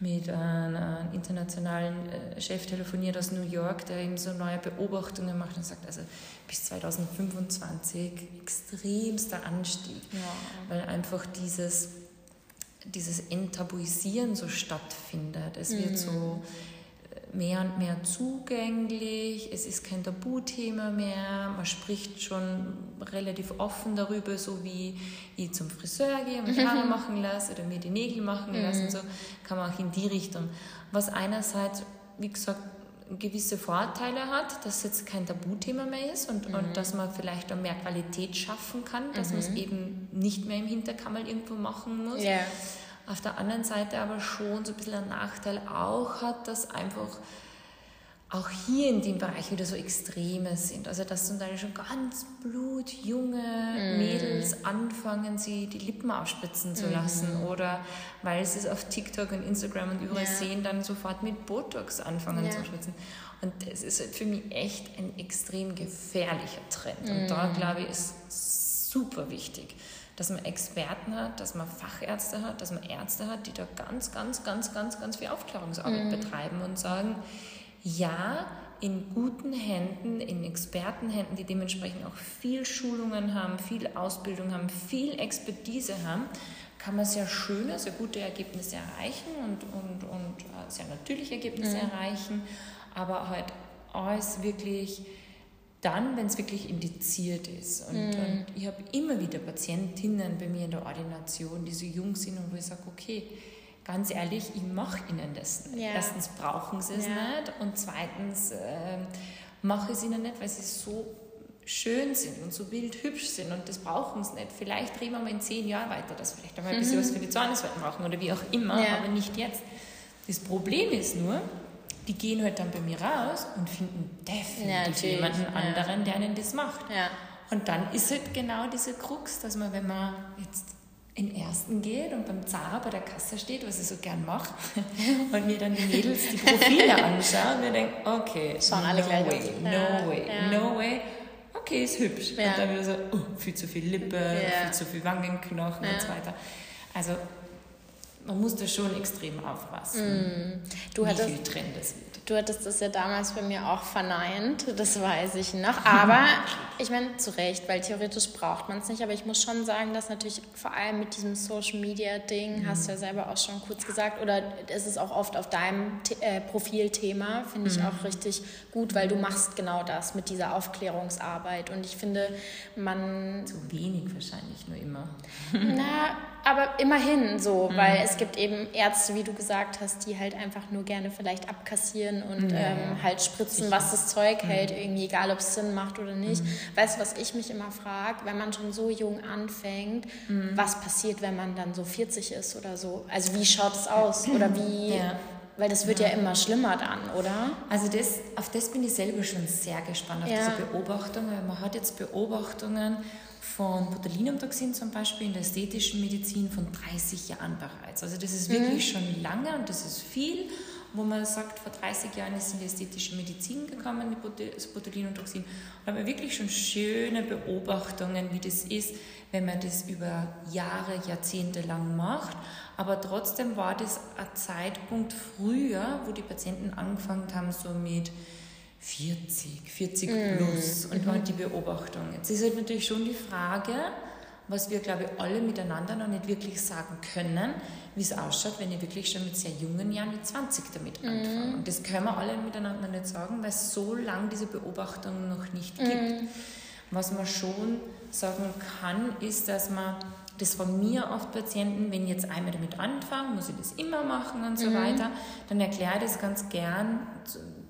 mit einem internationalen äh, Chef telefoniert aus New York, der eben so neue Beobachtungen macht und sagt, also bis 2025 extremster Anstieg, ja. weil einfach dieses, dieses Enttabuisieren so stattfindet. Es mhm. wird so mehr und mehr zugänglich, es ist kein Tabuthema mehr, man spricht schon relativ offen darüber, so wie ich zum Friseur gehe, und Haare machen lasse oder mir die Nägel machen lasse und so, kann man auch in die Richtung. Was einerseits, wie gesagt, gewisse Vorteile hat, dass es jetzt kein Tabuthema mehr ist und, mhm. und dass man vielleicht auch mehr Qualität schaffen kann, dass mhm. man es eben nicht mehr im Hinterkammer irgendwo machen muss. Yeah auf der anderen Seite aber schon so ein bisschen einen Nachteil auch hat, dass einfach auch hier in dem Bereich wieder so Extreme sind. Also dass zum Teil schon ganz blutjunge mm. Mädels anfangen, sie die Lippen aufspritzen zu lassen mm. oder weil sie es auf TikTok und Instagram und überall ja. sehen, dann sofort mit Botox anfangen ja. zu spritzen. Und das ist halt für mich echt ein extrem gefährlicher Trend. Mm. Und da mhm. glaube ich, ist super wichtig, dass man Experten hat, dass man Fachärzte hat, dass man Ärzte hat, die da ganz, ganz, ganz, ganz, ganz viel Aufklärungsarbeit mhm. betreiben und sagen, ja, in guten Händen, in Expertenhänden, die dementsprechend auch viel Schulungen haben, viel Ausbildung haben, viel Expertise haben, kann man sehr schöne, sehr gute Ergebnisse erreichen und, und, und äh, sehr natürliche Ergebnisse mhm. erreichen, aber halt alles wirklich dann, wenn es wirklich indiziert ist. Und, mhm. und ich habe immer wieder Patientinnen bei mir in der Ordination, die so jung sind und wo ich sage, okay, ganz ehrlich, ich mache ihnen das nicht. Ja. Erstens brauchen sie es ja. nicht und zweitens äh, mache ich es ihnen nicht, weil sie so schön sind und so wild hübsch sind und das brauchen sie nicht. Vielleicht reden wir mal in zehn Jahren weiter, dass vielleicht einmal ein bisschen mhm. was für die Zornesweiten machen oder wie auch immer, ja. aber nicht jetzt. Das Problem ist nur, die gehen halt dann bei mir raus und finden definitiv ja, jemanden anderen, der ihnen das macht. Ja. Und dann ist halt genau diese Krux, dass man, wenn man jetzt in ersten geht und beim Zara bei der Kasse steht, was ich so gern mache, und mir dann die Mädels die Profile anschauen und mir denke, okay, Schauen alle no gleich way, no ja. way, ja. no way. Okay, ist hübsch. Und dann wieder so, oh, viel zu viel Lippe, viel zu viel Wangenknochen und so weiter. Also man muss da schon extrem aufpassen, mm. du wie hattest, viel Trend es wird. Du hattest das ja damals bei mir auch verneint, das weiß ich noch. Aber ich meine, zu Recht, weil theoretisch braucht man es nicht. Aber ich muss schon sagen, dass natürlich vor allem mit diesem Social Media Ding, mhm. hast du ja selber auch schon kurz gesagt, oder es ist auch oft auf deinem äh, Profilthema, finde ich mhm. auch richtig gut, weil du machst genau das mit dieser Aufklärungsarbeit. Und ich finde, man. Zu wenig wahrscheinlich nur immer. Na, aber immerhin so, mhm. weil es gibt eben Ärzte, wie du gesagt hast, die halt einfach nur gerne vielleicht abkassieren und ja, ähm, halt spritzen, sicher. was das Zeug mhm. hält, irgendwie, egal ob es Sinn macht oder nicht. Mhm. Weißt du, was ich mich immer frage, wenn man schon so jung anfängt, mhm. was passiert, wenn man dann so 40 ist oder so? Also wie schaut es aus oder wie... Ja. Weil das wird ja. immer schlimmer dann, oder? Also das, auf das bin ich selber schon sehr gespannt, auf diese Beobachtungen. Man hat jetzt Beobachtungen von Botulinumtoxin zum Beispiel in der ästhetischen Medizin von 30 Jahren bereits. Also das ist mhm. wirklich schon lange und das ist viel, wo man sagt, vor 30 Jahren ist in die ästhetische Medizin gekommen, das Botulinumtoxin. Da haben wir wirklich schon schöne Beobachtungen, wie das ist, wenn man das über Jahre, Jahrzehnte lang macht. Aber trotzdem war das ein Zeitpunkt früher, wo die Patienten angefangen haben, so mit 40, 40 mhm. plus und mhm. halt die Beobachtung. Jetzt ist halt natürlich schon die Frage, was wir, glaube ich, alle miteinander noch nicht wirklich sagen können, wie es ausschaut, wenn ich wirklich schon mit sehr jungen Jahren, mit 20 damit mhm. anfange. Und das können wir alle miteinander nicht sagen, weil es so lange diese Beobachtung noch nicht gibt. Mhm. Was man schon sagen kann, ist, dass man das von mir oft Patienten, wenn ich jetzt einmal damit anfange, muss ich das immer machen und so mhm. weiter, dann erkläre ich das ganz gern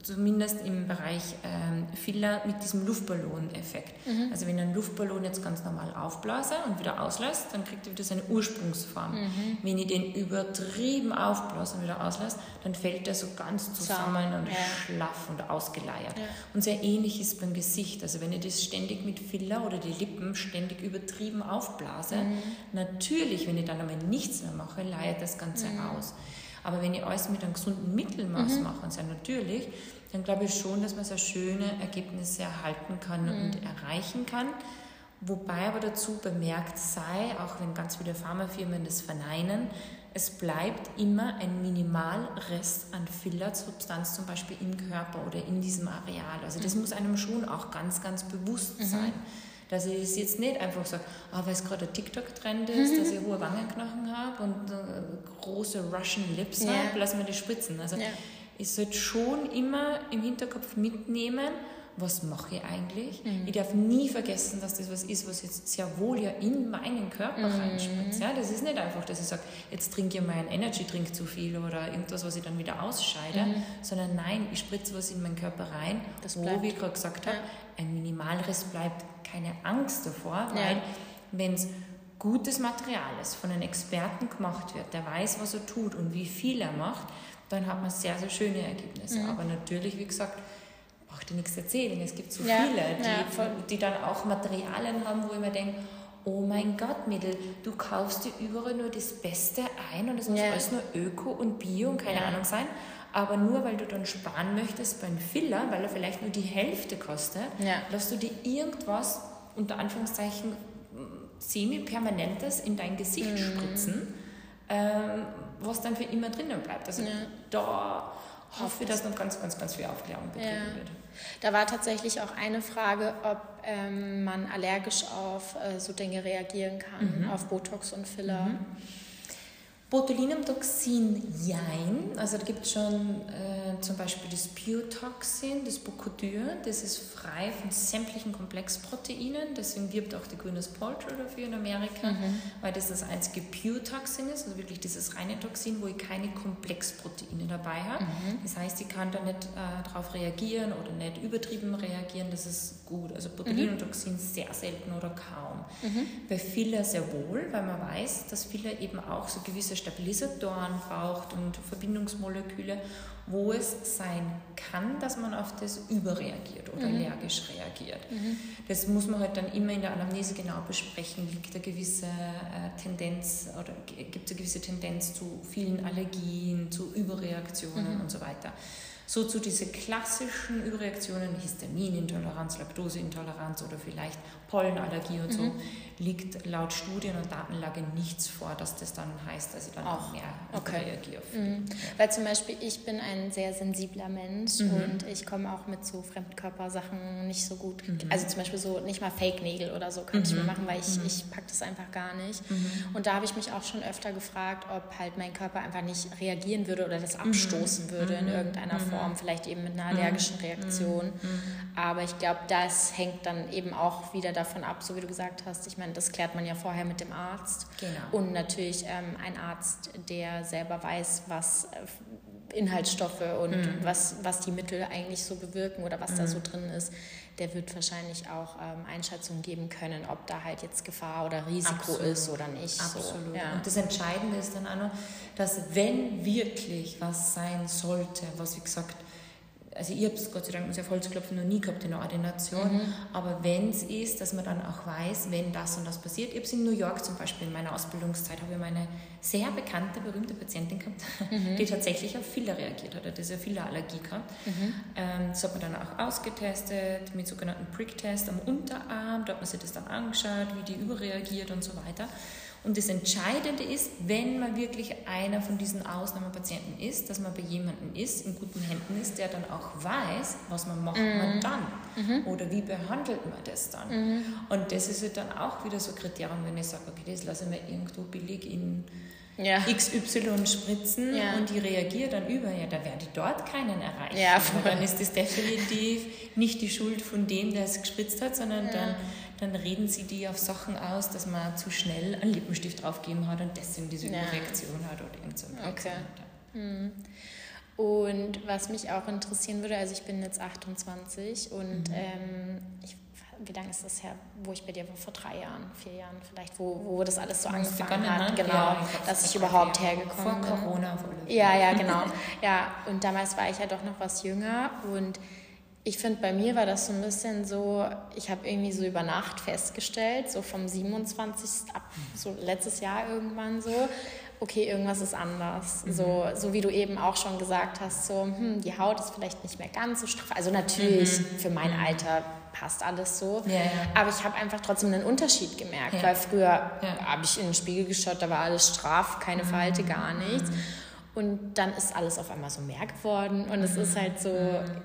zumindest im Bereich ähm, Filler mit diesem Luftballon-Effekt. Mhm. Also wenn ich einen Luftballon jetzt ganz normal aufblase und wieder auslasse, dann kriegt er wieder seine Ursprungsform. Mhm. Wenn ich den übertrieben aufblase und wieder auslasse, dann fällt er so ganz zusammen und ja. schlaff und ausgeleiert. Ja. Und sehr ähnlich ist beim Gesicht. Also wenn ich das ständig mit Filler oder die Lippen ständig übertrieben aufblase, mhm. natürlich, wenn ich dann einmal nichts mehr mache, leiert das Ganze mhm. aus. Aber wenn ich alles mit einem gesunden Mittelmaß mhm. mache, sehr natürlich, dann glaube ich schon, dass man sehr schöne Ergebnisse erhalten kann mhm. und erreichen kann. Wobei aber dazu bemerkt sei, auch wenn ganz viele Pharmafirmen das verneinen, es bleibt immer ein Minimalrest an Fillersubstanz zum Beispiel im Körper oder in diesem Areal. Also das mhm. muss einem schon auch ganz, ganz bewusst mhm. Dass ich es jetzt nicht einfach sage, ah, weil es gerade ein TikTok-Trend ist, mhm. dass ich hohe Wangenknochen habe und äh, große Russian Lips ja. habe, lassen wir die spritzen. Also ja. ich sollte schon immer im Hinterkopf mitnehmen, was mache ich eigentlich? Mhm. Ich darf nie vergessen, dass das was ist, was jetzt sehr wohl ja in meinen Körper mhm. reinspritzt. Ja, das ist nicht einfach, dass ich sage, jetzt trinke ich mal einen Energy-Drink zu viel oder irgendwas, was ich dann wieder ausscheide, mhm. sondern nein, ich spritze was in meinen Körper rein, das wo, wie ich gerade gesagt habe, ein Minimalrest bleibt, keine Angst davor, weil ja. wenn es gutes Material ist, von einem Experten gemacht wird, der weiß, was er tut und wie viel er macht, dann hat man sehr, sehr schöne Ergebnisse. Mhm. Aber natürlich, wie gesagt, braucht ihr nichts erzählen. Es gibt so ja, viele, die, ja, die dann auch Materialien haben, wo ich mir denke, oh mein Gott, Mädel, du kaufst dir überall nur das Beste ein und es muss ja. alles nur Öko und Bio und keine Ahnung sein. Aber nur weil du dann sparen möchtest beim Filler, weil er vielleicht nur die Hälfte kostet, ja. lässt du dir irgendwas unter Anführungszeichen semi-permanentes in dein Gesicht mhm. spritzen, ähm, was dann für immer drinnen bleibt. Also ja. da hoffe, dass noch ganz, ganz, ganz viel Aufklärung betrieben ja. wird. Da war tatsächlich auch eine Frage, ob ähm, man allergisch auf äh, so Dinge reagieren kann, mhm. auf Botox und Filler. Mhm. Botulinumtoxin, jein. Also da gibt es schon äh, zum Beispiel das Biotoxin, das Bocodyr, das ist frei von sämtlichen Komplexproteinen. Deswegen wirbt auch die Gwyneth Paltrow dafür in Amerika, mhm. weil das das einzige Biotoxin ist, also wirklich dieses reine Toxin, wo ich keine Komplexproteine dabei habe. Mhm. Das heißt, ich kann da nicht äh, darauf reagieren oder nicht übertrieben reagieren. Das ist gut. Also Botulinumtoxin mhm. sehr selten oder kaum. Mhm. Bei Filler sehr wohl, weil man weiß, dass Filler eben auch so gewisse Stabilisatoren braucht und Verbindungsmoleküle, wo es sein kann, dass man auf das überreagiert oder mhm. allergisch reagiert. Mhm. Das muss man halt dann immer in der Anamnese genau besprechen. Liegt eine gewisse äh, Tendenz oder gibt es eine gewisse Tendenz zu vielen Allergien, zu Überreaktionen mhm. und so weiter so zu diesen klassischen Überreaktionen, Histaminintoleranz, Laktoseintoleranz oder vielleicht Pollenallergie und so, mhm. liegt laut Studien und Datenlage nichts vor, dass das dann heißt, dass ich dann auch mehr okay. reagiere. Mhm. Weil zum Beispiel ich bin ein sehr sensibler Mensch mhm. und ich komme auch mit so Fremdkörpersachen nicht so gut. Mhm. Also zum Beispiel so nicht mal Fake-Nägel oder so kann ich mir mhm. machen, weil ich, mhm. ich packe das einfach gar nicht. Und da habe ich mich auch schon öfter gefragt, ob halt mein Körper einfach nicht reagieren würde oder das abstoßen würde in irgendeiner Form. Form, vielleicht eben mit einer allergischen mhm. Reaktion. Mhm. Aber ich glaube, das hängt dann eben auch wieder davon ab, so wie du gesagt hast. Ich meine, das klärt man ja vorher mit dem Arzt. Genau. Und natürlich ähm, ein Arzt, der selber weiß, was äh, Inhaltsstoffe und mhm. was, was die Mittel eigentlich so bewirken oder was mhm. da so drin ist, der wird wahrscheinlich auch ähm, Einschätzungen geben können, ob da halt jetzt Gefahr oder Risiko Absolut. ist oder nicht. Absolut. So, ja. Und das Entscheidende ist dann auch noch, dass wenn wirklich was sein sollte, was wie gesagt also ich habe es Gott sei Dank, muss ich auf Holz klopfen, noch nie gehabt in der Ordination, mhm. aber wenn es ist, dass man dann auch weiß, wenn das und das passiert. Ich habe es in New York zum Beispiel in meiner Ausbildungszeit, habe ich meine sehr bekannte, berühmte Patientin gehabt, mhm. die tatsächlich auf Filler reagiert hat, hat diese Fillerallergie gehabt. Mhm. Ähm, das hat man dann auch ausgetestet mit sogenannten Prick-Test am Unterarm, da hat man sich das dann angeschaut, wie die überreagiert und so weiter. Und das Entscheidende ist, wenn man wirklich einer von diesen Ausnahmepatienten ist, dass man bei jemandem ist, in guten Händen ist, der dann auch weiß, was man macht mhm. man dann mhm. oder wie behandelt man das dann. Mhm. Und das ist halt dann auch wieder so ein Kriterium, wenn ich sage, okay, das lasse ich mir irgendwo billig in ja. XY spritzen ja. und die reagiert dann über, ja, da werde ich dort keinen erreichen. Ja, dann ist das definitiv nicht die Schuld von dem, der es gespritzt hat, sondern dann dann reden sie die auf Sachen aus, dass man zu schnell einen Lippenstift draufgegeben hat und deswegen diese ja. Überreaktion hat oder irgend so Okay. Mhm. Und was mich auch interessieren würde, also ich bin jetzt 28 und mhm. ähm, ich, wie lange ist das her, wo ich bei dir war? Vor drei Jahren, vier Jahren vielleicht, wo, wo das alles so angefangen begonnen, hat. Ne? Genau, ja, dass ich überhaupt hergekommen bin. Vor Corona. Ja, ja, genau. ja, und damals war ich ja doch noch was jünger und ich finde, bei mir war das so ein bisschen so, ich habe irgendwie so über Nacht festgestellt, so vom 27. ab, so letztes Jahr irgendwann so, okay, irgendwas ist anders. Mhm. So, so wie du eben auch schon gesagt hast, so, hm, die Haut ist vielleicht nicht mehr ganz so straff. Also natürlich, mhm. für mein mhm. Alter passt alles so. Ja, ja. Aber ich habe einfach trotzdem einen Unterschied gemerkt, ja. weil früher habe ich in den Spiegel geschaut, da war alles straff, keine Falte, gar nichts. Mhm. Und dann ist alles auf einmal so mehr geworden und es ist halt so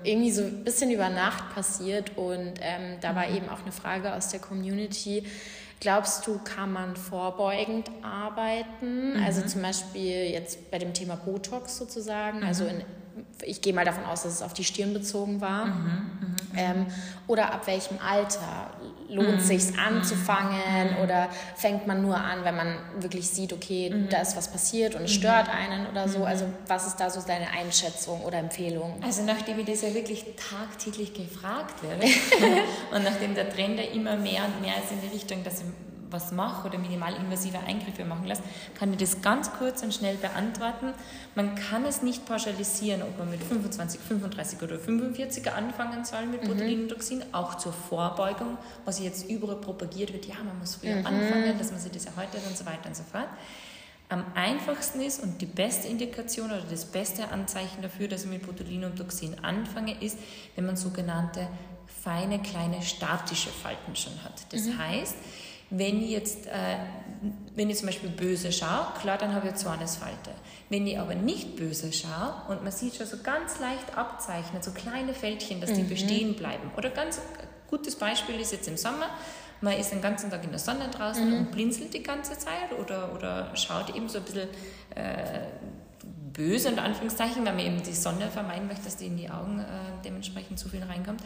irgendwie so ein bisschen über Nacht passiert. Und ähm, da war eben auch eine Frage aus der Community. Glaubst du, kann man vorbeugend arbeiten? Mhm. Also zum Beispiel jetzt bei dem Thema Botox sozusagen. Also mhm. Also in, ich gehe mal davon aus, dass es auf die Stirn bezogen war. Mhm. mhm. Ähm, oder ab welchem Alter lohnt es mhm. sich anzufangen mhm. oder fängt man nur an, wenn man wirklich sieht, okay, mhm. da ist was passiert und es stört einen oder so. Also was ist da so deine Einschätzung oder Empfehlung? Also nachdem ich das ja wirklich tagtäglich gefragt werde und nachdem der Trend ja immer mehr und mehr ist in die Richtung, dass ich was mache oder minimalinvasive Eingriffe machen lasse, kann ich das ganz kurz und schnell beantworten. Man kann es nicht pauschalisieren, ob man mit 25, 35 oder 45 anfangen soll mit mhm. Botulinumtoxin, auch zur Vorbeugung, was jetzt überall propagiert wird, ja, man muss früher mhm. anfangen, dass man sich das erhäutet und so weiter und so fort. Am einfachsten ist und die beste Indikation oder das beste Anzeichen dafür, dass ich mit Botulinumtoxin anfange, ist, wenn man sogenannte feine kleine statische Falten schon hat. Das mhm. heißt, Wenn ich jetzt, äh, wenn ich zum Beispiel böse schaue, klar, dann habe ich eine Zornesfalte. Wenn ich aber nicht böse schaue und man sieht schon so ganz leicht abzeichnet, so kleine Fältchen, dass die mhm. bestehen bleiben. Oder ganz gutes Beispiel ist jetzt im Sommer, man ist den ganzen Tag in der Sonne draußen mhm. und blinzelt die ganze Zeit oder, oder schaut eben so ein bisschen äh, böse, in Anführungszeichen, weil man eben die Sonne vermeiden möchte, dass die in die Augen äh, dementsprechend zu viel reinkommt.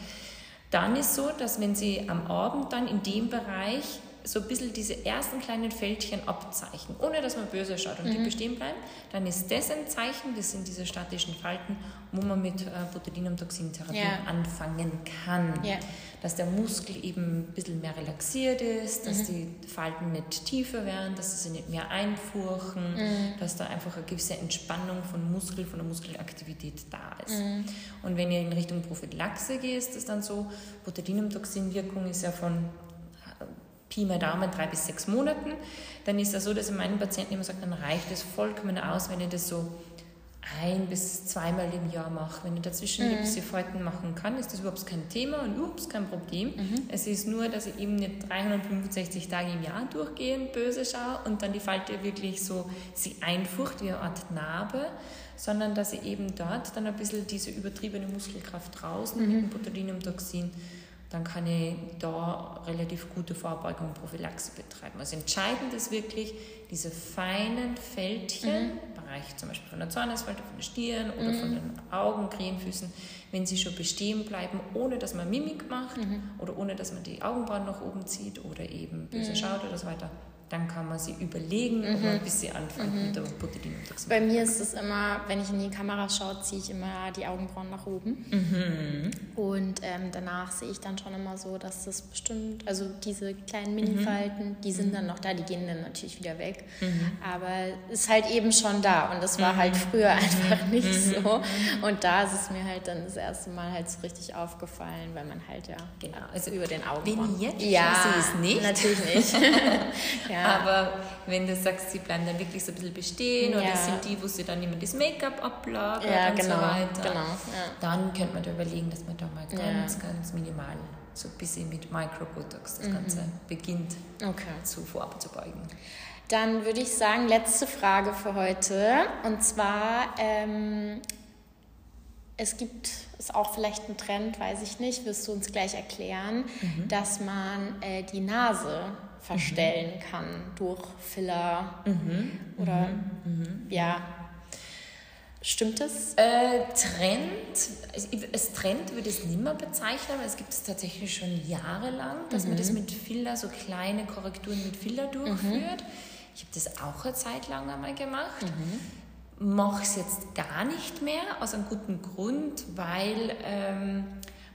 Dann ist so, dass wenn Sie am Abend dann in dem Bereich so ein bisschen diese ersten kleinen Fältchen abzeichnen, ohne dass man böse schaut und mhm. die bestehen bleiben, dann ist das ein Zeichen, das sind diese statischen Falten, wo man mit äh, Botulinumtoxintherapie ja. anfangen kann. Ja. Dass der Muskel eben ein bisschen mehr relaxiert ist, dass mhm. die Falten nicht tiefer werden, dass sie nicht mehr einfurchen, mhm. dass da einfach eine gewisse Entspannung von Muskel, von der Muskelaktivität da ist. Mhm. Und wenn ihr in Richtung Prophylaxe geht, ist das dann so, Botulinumtoxinwirkung ist ja von Pi mal Daumen drei bis sechs Monaten, dann ist das so, dass ich meinen Patienten immer sage, dann reicht es vollkommen aus, wenn ich das so ein bis zweimal im Jahr mache. Wenn ich dazwischen mhm. Lipsy-Falten machen kann, ist das überhaupt kein Thema und überhaupt kein Problem. Mhm. Es ist nur, dass ich eben nicht 365 Tage im Jahr durchgehend böse schaue und dann die Falte wirklich so sie einfurcht wie eine Art Narbe, sondern dass ich eben dort dann ein bisschen diese übertriebene Muskelkraft draußen mhm. mit dem Botulinumtoxin dann kann ich da relativ gute Vorbeugung und Prophylaxe betreiben. Also entscheidend ist wirklich diese feinen Fältchen, mhm. Bereich zum Beispiel von der Zornesfalte, von der Stirn oder mhm. von den Augen, Krähenfüßen, wenn sie schon bestehen bleiben, ohne dass man Mimik macht mhm. oder ohne dass man die Augenbrauen nach oben zieht oder eben böse mhm. schaut oder so weiter, dann kann man sie überlegen, mhm. ein bisschen anfängt mhm. mit der Botulinumtoxin. Bei mir ist es immer, wenn ich in die Kamera schaue, ziehe ich immer die Augenbrauen nach oben. Mhm. Und ähm, danach sehe ich dann schon immer so, dass das bestimmt, also diese kleinen Minifalten, die sind dann noch da, die gehen dann natürlich wieder weg. Mhm. Aber es ist halt eben schon da und das war halt mhm. früher einfach nicht mhm. so. Und da ist es mir halt dann das erste Mal halt so richtig aufgefallen, weil man halt ja genau, also über den Augenbrauen. Wenn jetzt ja, sehe es nicht. Natürlich nicht. ja. Aber wenn du sagst, sie bleiben dann wirklich so ein bisschen bestehen ja. oder sind die, wo sie dann immer das Make-up ablagert ja, und genau, so weiter, genau, dann könnte man da überlegen, dass man da mal ganz, ganz minimal so ein bisschen mit Microbotox das mhm. Ganze beginnt okay. zu vorzubeugen. Dann würde ich sagen, letzte Frage für heute. Und zwar, ähm, es gibt, ist auch vielleicht ein Trend, weiß ich nicht, wirst du uns gleich erklären, mhm. dass man äh, die Nase verstellen mhm. kann durch Filler mhm. oder mhm. ja. Stimmt das? Äh, Trend, als Trend würde ich es nicht mehr bezeichnen, aber es gibt es tatsächlich schon jahrelang, dass man das mhm. mit Filler, so kleine Korrekturen mit Filler mhm. durchführt. Ich habe das auch eine Zeit lang einmal gemacht. Mhm. Mache es jetzt gar nicht mehr, aus einem guten Grund, weil ähm,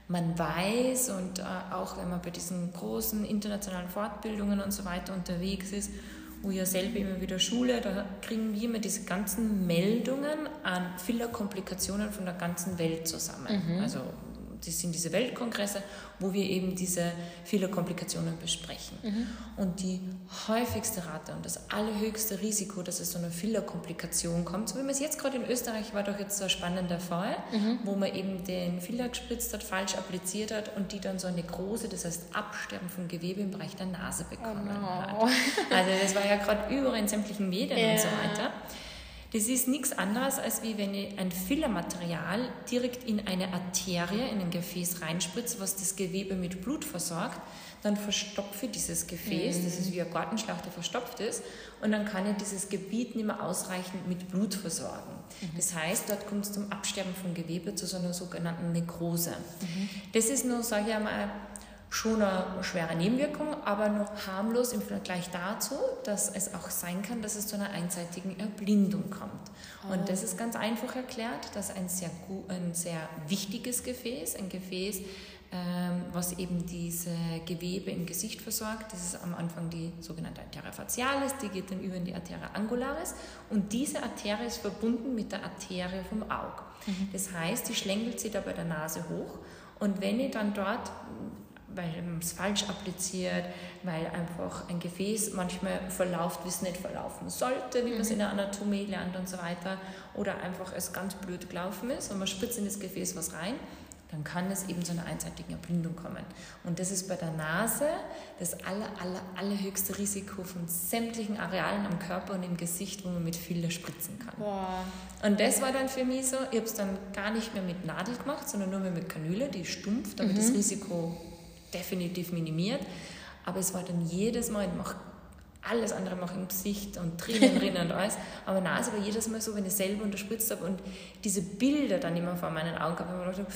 man weiß und äh, auch wenn man bei diesen großen internationalen Fortbildungen und so weiter unterwegs ist, wo ja selber immer wieder Schule, da kriegen wir immer diese ganzen Meldungen an Filler-Komplikationen von der ganzen Welt zusammen. Mhm. Also das sind diese Weltkongresse, wo wir eben diese viele Komplikationen besprechen. Mhm. Und die häufigste Rate und das allerhöchste Risiko, dass es zu einer Filler-Komplikation kommt, so wie man es jetzt gerade in Österreich war doch jetzt so ein spannender Fall, mhm. wo man eben den Filler gespritzt hat, falsch appliziert hat und die dann so eine große, das heißt Absterben von Gewebe im Bereich der Nase bekommen oh no. hat. Also das war ja gerade überall in sämtlichen Medien yeah. und so weiter. Das ist nichts anderes, als wie wenn ich ein Fillermaterial direkt in eine Arterie, in ein Gefäß reinspritze, was das Gewebe mit Blut versorgt. Dann verstopfe ich dieses Gefäß, mhm. das ist wie ein Gartenschlauch, der verstopft ist, und dann kann ich dieses Gebiet nicht mehr ausreichend mit Blut versorgen. Mhm. Das heißt, dort kommt es zum Absterben von Gewebe, zu so einer sogenannten Nekrose. Mhm. Das ist nur, sage ich einmal, schon eine schwere Nebenwirkung, aber noch harmlos im Vergleich dazu, dass es auch sein kann, dass es zu einer einseitigen Erblindung kommt. Und das ist ganz einfach erklärt, dass ein sehr, ein sehr wichtiges Gefäß, ein Gefäß, ähm, was eben diese Gewebe im Gesicht versorgt. Das ist am Anfang die sogenannte Arteria facialis, die geht dann über in die Arteria angularis und diese Arterie ist verbunden mit der Arterie vom Auge. Mhm. Das heißt, die schlängelt sich da bei der Nase hoch und wenn ich dann dort weil man es falsch appliziert, weil einfach ein Gefäß manchmal verlauft, wie es nicht verlaufen sollte, wie man es in der Anatomie lernt und so weiter, oder einfach es ganz blöd gelaufen ist und man spritzt in das Gefäß was rein, dann kann es eben zu einer einseitigen Erblindung kommen. Und das ist bei der Nase das aller, aller, allerhöchste Risiko von sämtlichen Arealen am Körper und im Gesicht, wo man mit Filter spritzen kann. Boah. Und das war dann für mich so, ich habe es dann gar nicht mehr mit Nadel gemacht, sondern nur mehr mit Kanüle, die stumpf, damit mhm. das Risiko definitiv minimiert. Aber es war dann jedes Mal, ich mache alles andere mache im Gesicht und Tränen rinnen und alles. Aber Nase war jedes Mal so, wenn ich selber unterspritzt habe und diese Bilder dann immer vor meinen Augen gehabt habe, habe ich gedacht,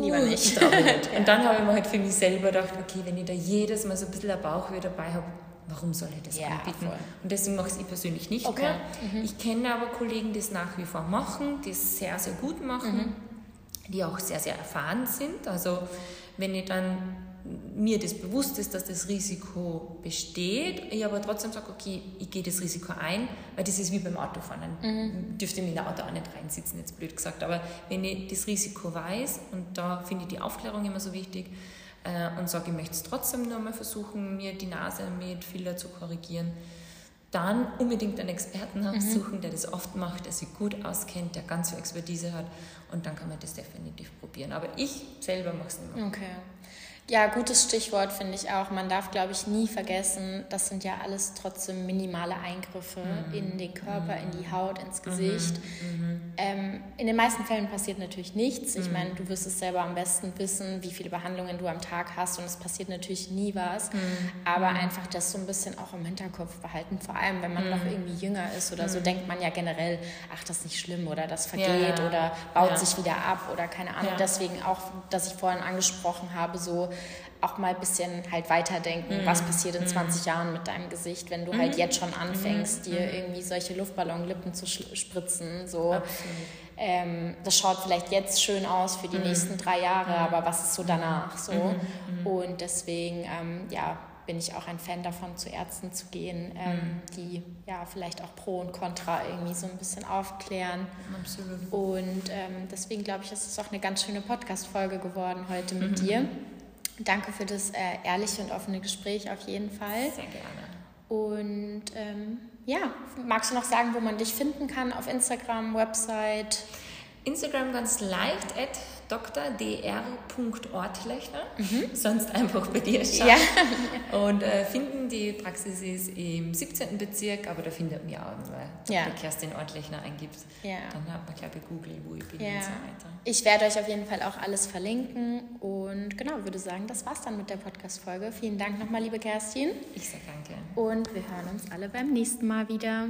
Lieber nicht. nicht. Und dann habe ich mir halt für mich selber gedacht, okay, wenn ich da jedes Mal so ein bisschen ein Bauchweh dabei habe, warum soll ich das ja, anbieten? Voll. Und deswegen mache ich es persönlich nicht okay. mehr. Mhm. Ich kenne aber Kollegen, die es nach wie vor machen, die es sehr, sehr gut machen, mhm. die auch sehr, sehr erfahren sind. Also wenn ich dann mir das bewusst ist, dass das Risiko besteht, ich aber trotzdem sage, okay, ich gehe das Risiko ein, weil das ist wie beim Autofahren. Mhm. dürfte ich in der Auto auch nicht reinsitzen, jetzt blöd gesagt. Aber wenn ich das Risiko weiß, und da finde ich die Aufklärung immer so wichtig, äh, und sage, ich möchte es trotzdem nur mal versuchen, mir die Nase mit Filler zu korrigieren, dann unbedingt einen Experten mhm. suchen, der das oft macht, der sich gut auskennt, der ganz viel Expertise hat und dann kann man das definitiv probieren. Aber ich selber mache es nicht mehr. Okay. Ja, gutes Stichwort finde ich auch. Man darf, glaube ich, nie vergessen, das sind ja alles trotzdem minimale Eingriffe mhm. in den Körper, mhm. in die Haut, ins Gesicht. Mhm. Mhm. In den meisten Fällen passiert natürlich nichts. Ich mhm. meine, du wirst es selber am besten wissen, wie viele Behandlungen du am Tag hast und es passiert natürlich nie was. Mhm. Aber einfach das so ein bisschen auch im Hinterkopf behalten. Vor allem, wenn man noch irgendwie jünger ist oder so, denkt man ja generell, ach, das ist nicht schlimm oder das vergeht ja. oder baut ja. sich wieder ab oder keine Ahnung. Ja. Deswegen auch, dass ich vorhin angesprochen habe, so auch mal ein bisschen halt weiterdenken, mhm. was passiert in 20 mhm. Jahren mit deinem Gesicht, wenn du halt mhm. jetzt schon anfängst, mhm. dir mhm. irgendwie solche Luftballonlippen zu spritzen. So. Ähm, das schaut vielleicht jetzt schön aus für die mhm. nächsten drei Jahre, aber was ist so danach? So? Und deswegen, ähm, ja, bin ich auch ein Fan davon, zu Ärzten zu gehen, ähm, die ja vielleicht auch Pro und Contra irgendwie so ein bisschen aufklären. Absolut. Und ähm, deswegen glaube ich, ist es auch eine ganz schöne Podcast-Folge geworden heute mit dir. Danke für das äh, ehrliche und offene Gespräch auf jeden Fall. Sehr gerne. Und ähm, ja, magst du noch sagen, wo man dich finden kann auf Instagram, Website? Instagram ganz leicht, at dr.ortlechner, mhm. sonst einfach bei dir schauen. Ja. Und äh, finden, die Praxis ist im 17. Bezirk, aber da findet man ja auch, weil ja. Dr. Kerstin Ortlechner eingibt. Ja. Dann hat man, glaube ich, Google, wo ich bin ja. und so weiter. Ich werde euch auf jeden Fall auch alles verlinken und genau, würde sagen, das war's dann mit der Podcast-Folge. Vielen Dank nochmal, liebe Kerstin. Ich sage danke. Und wir hören uns alle beim nächsten Mal wieder.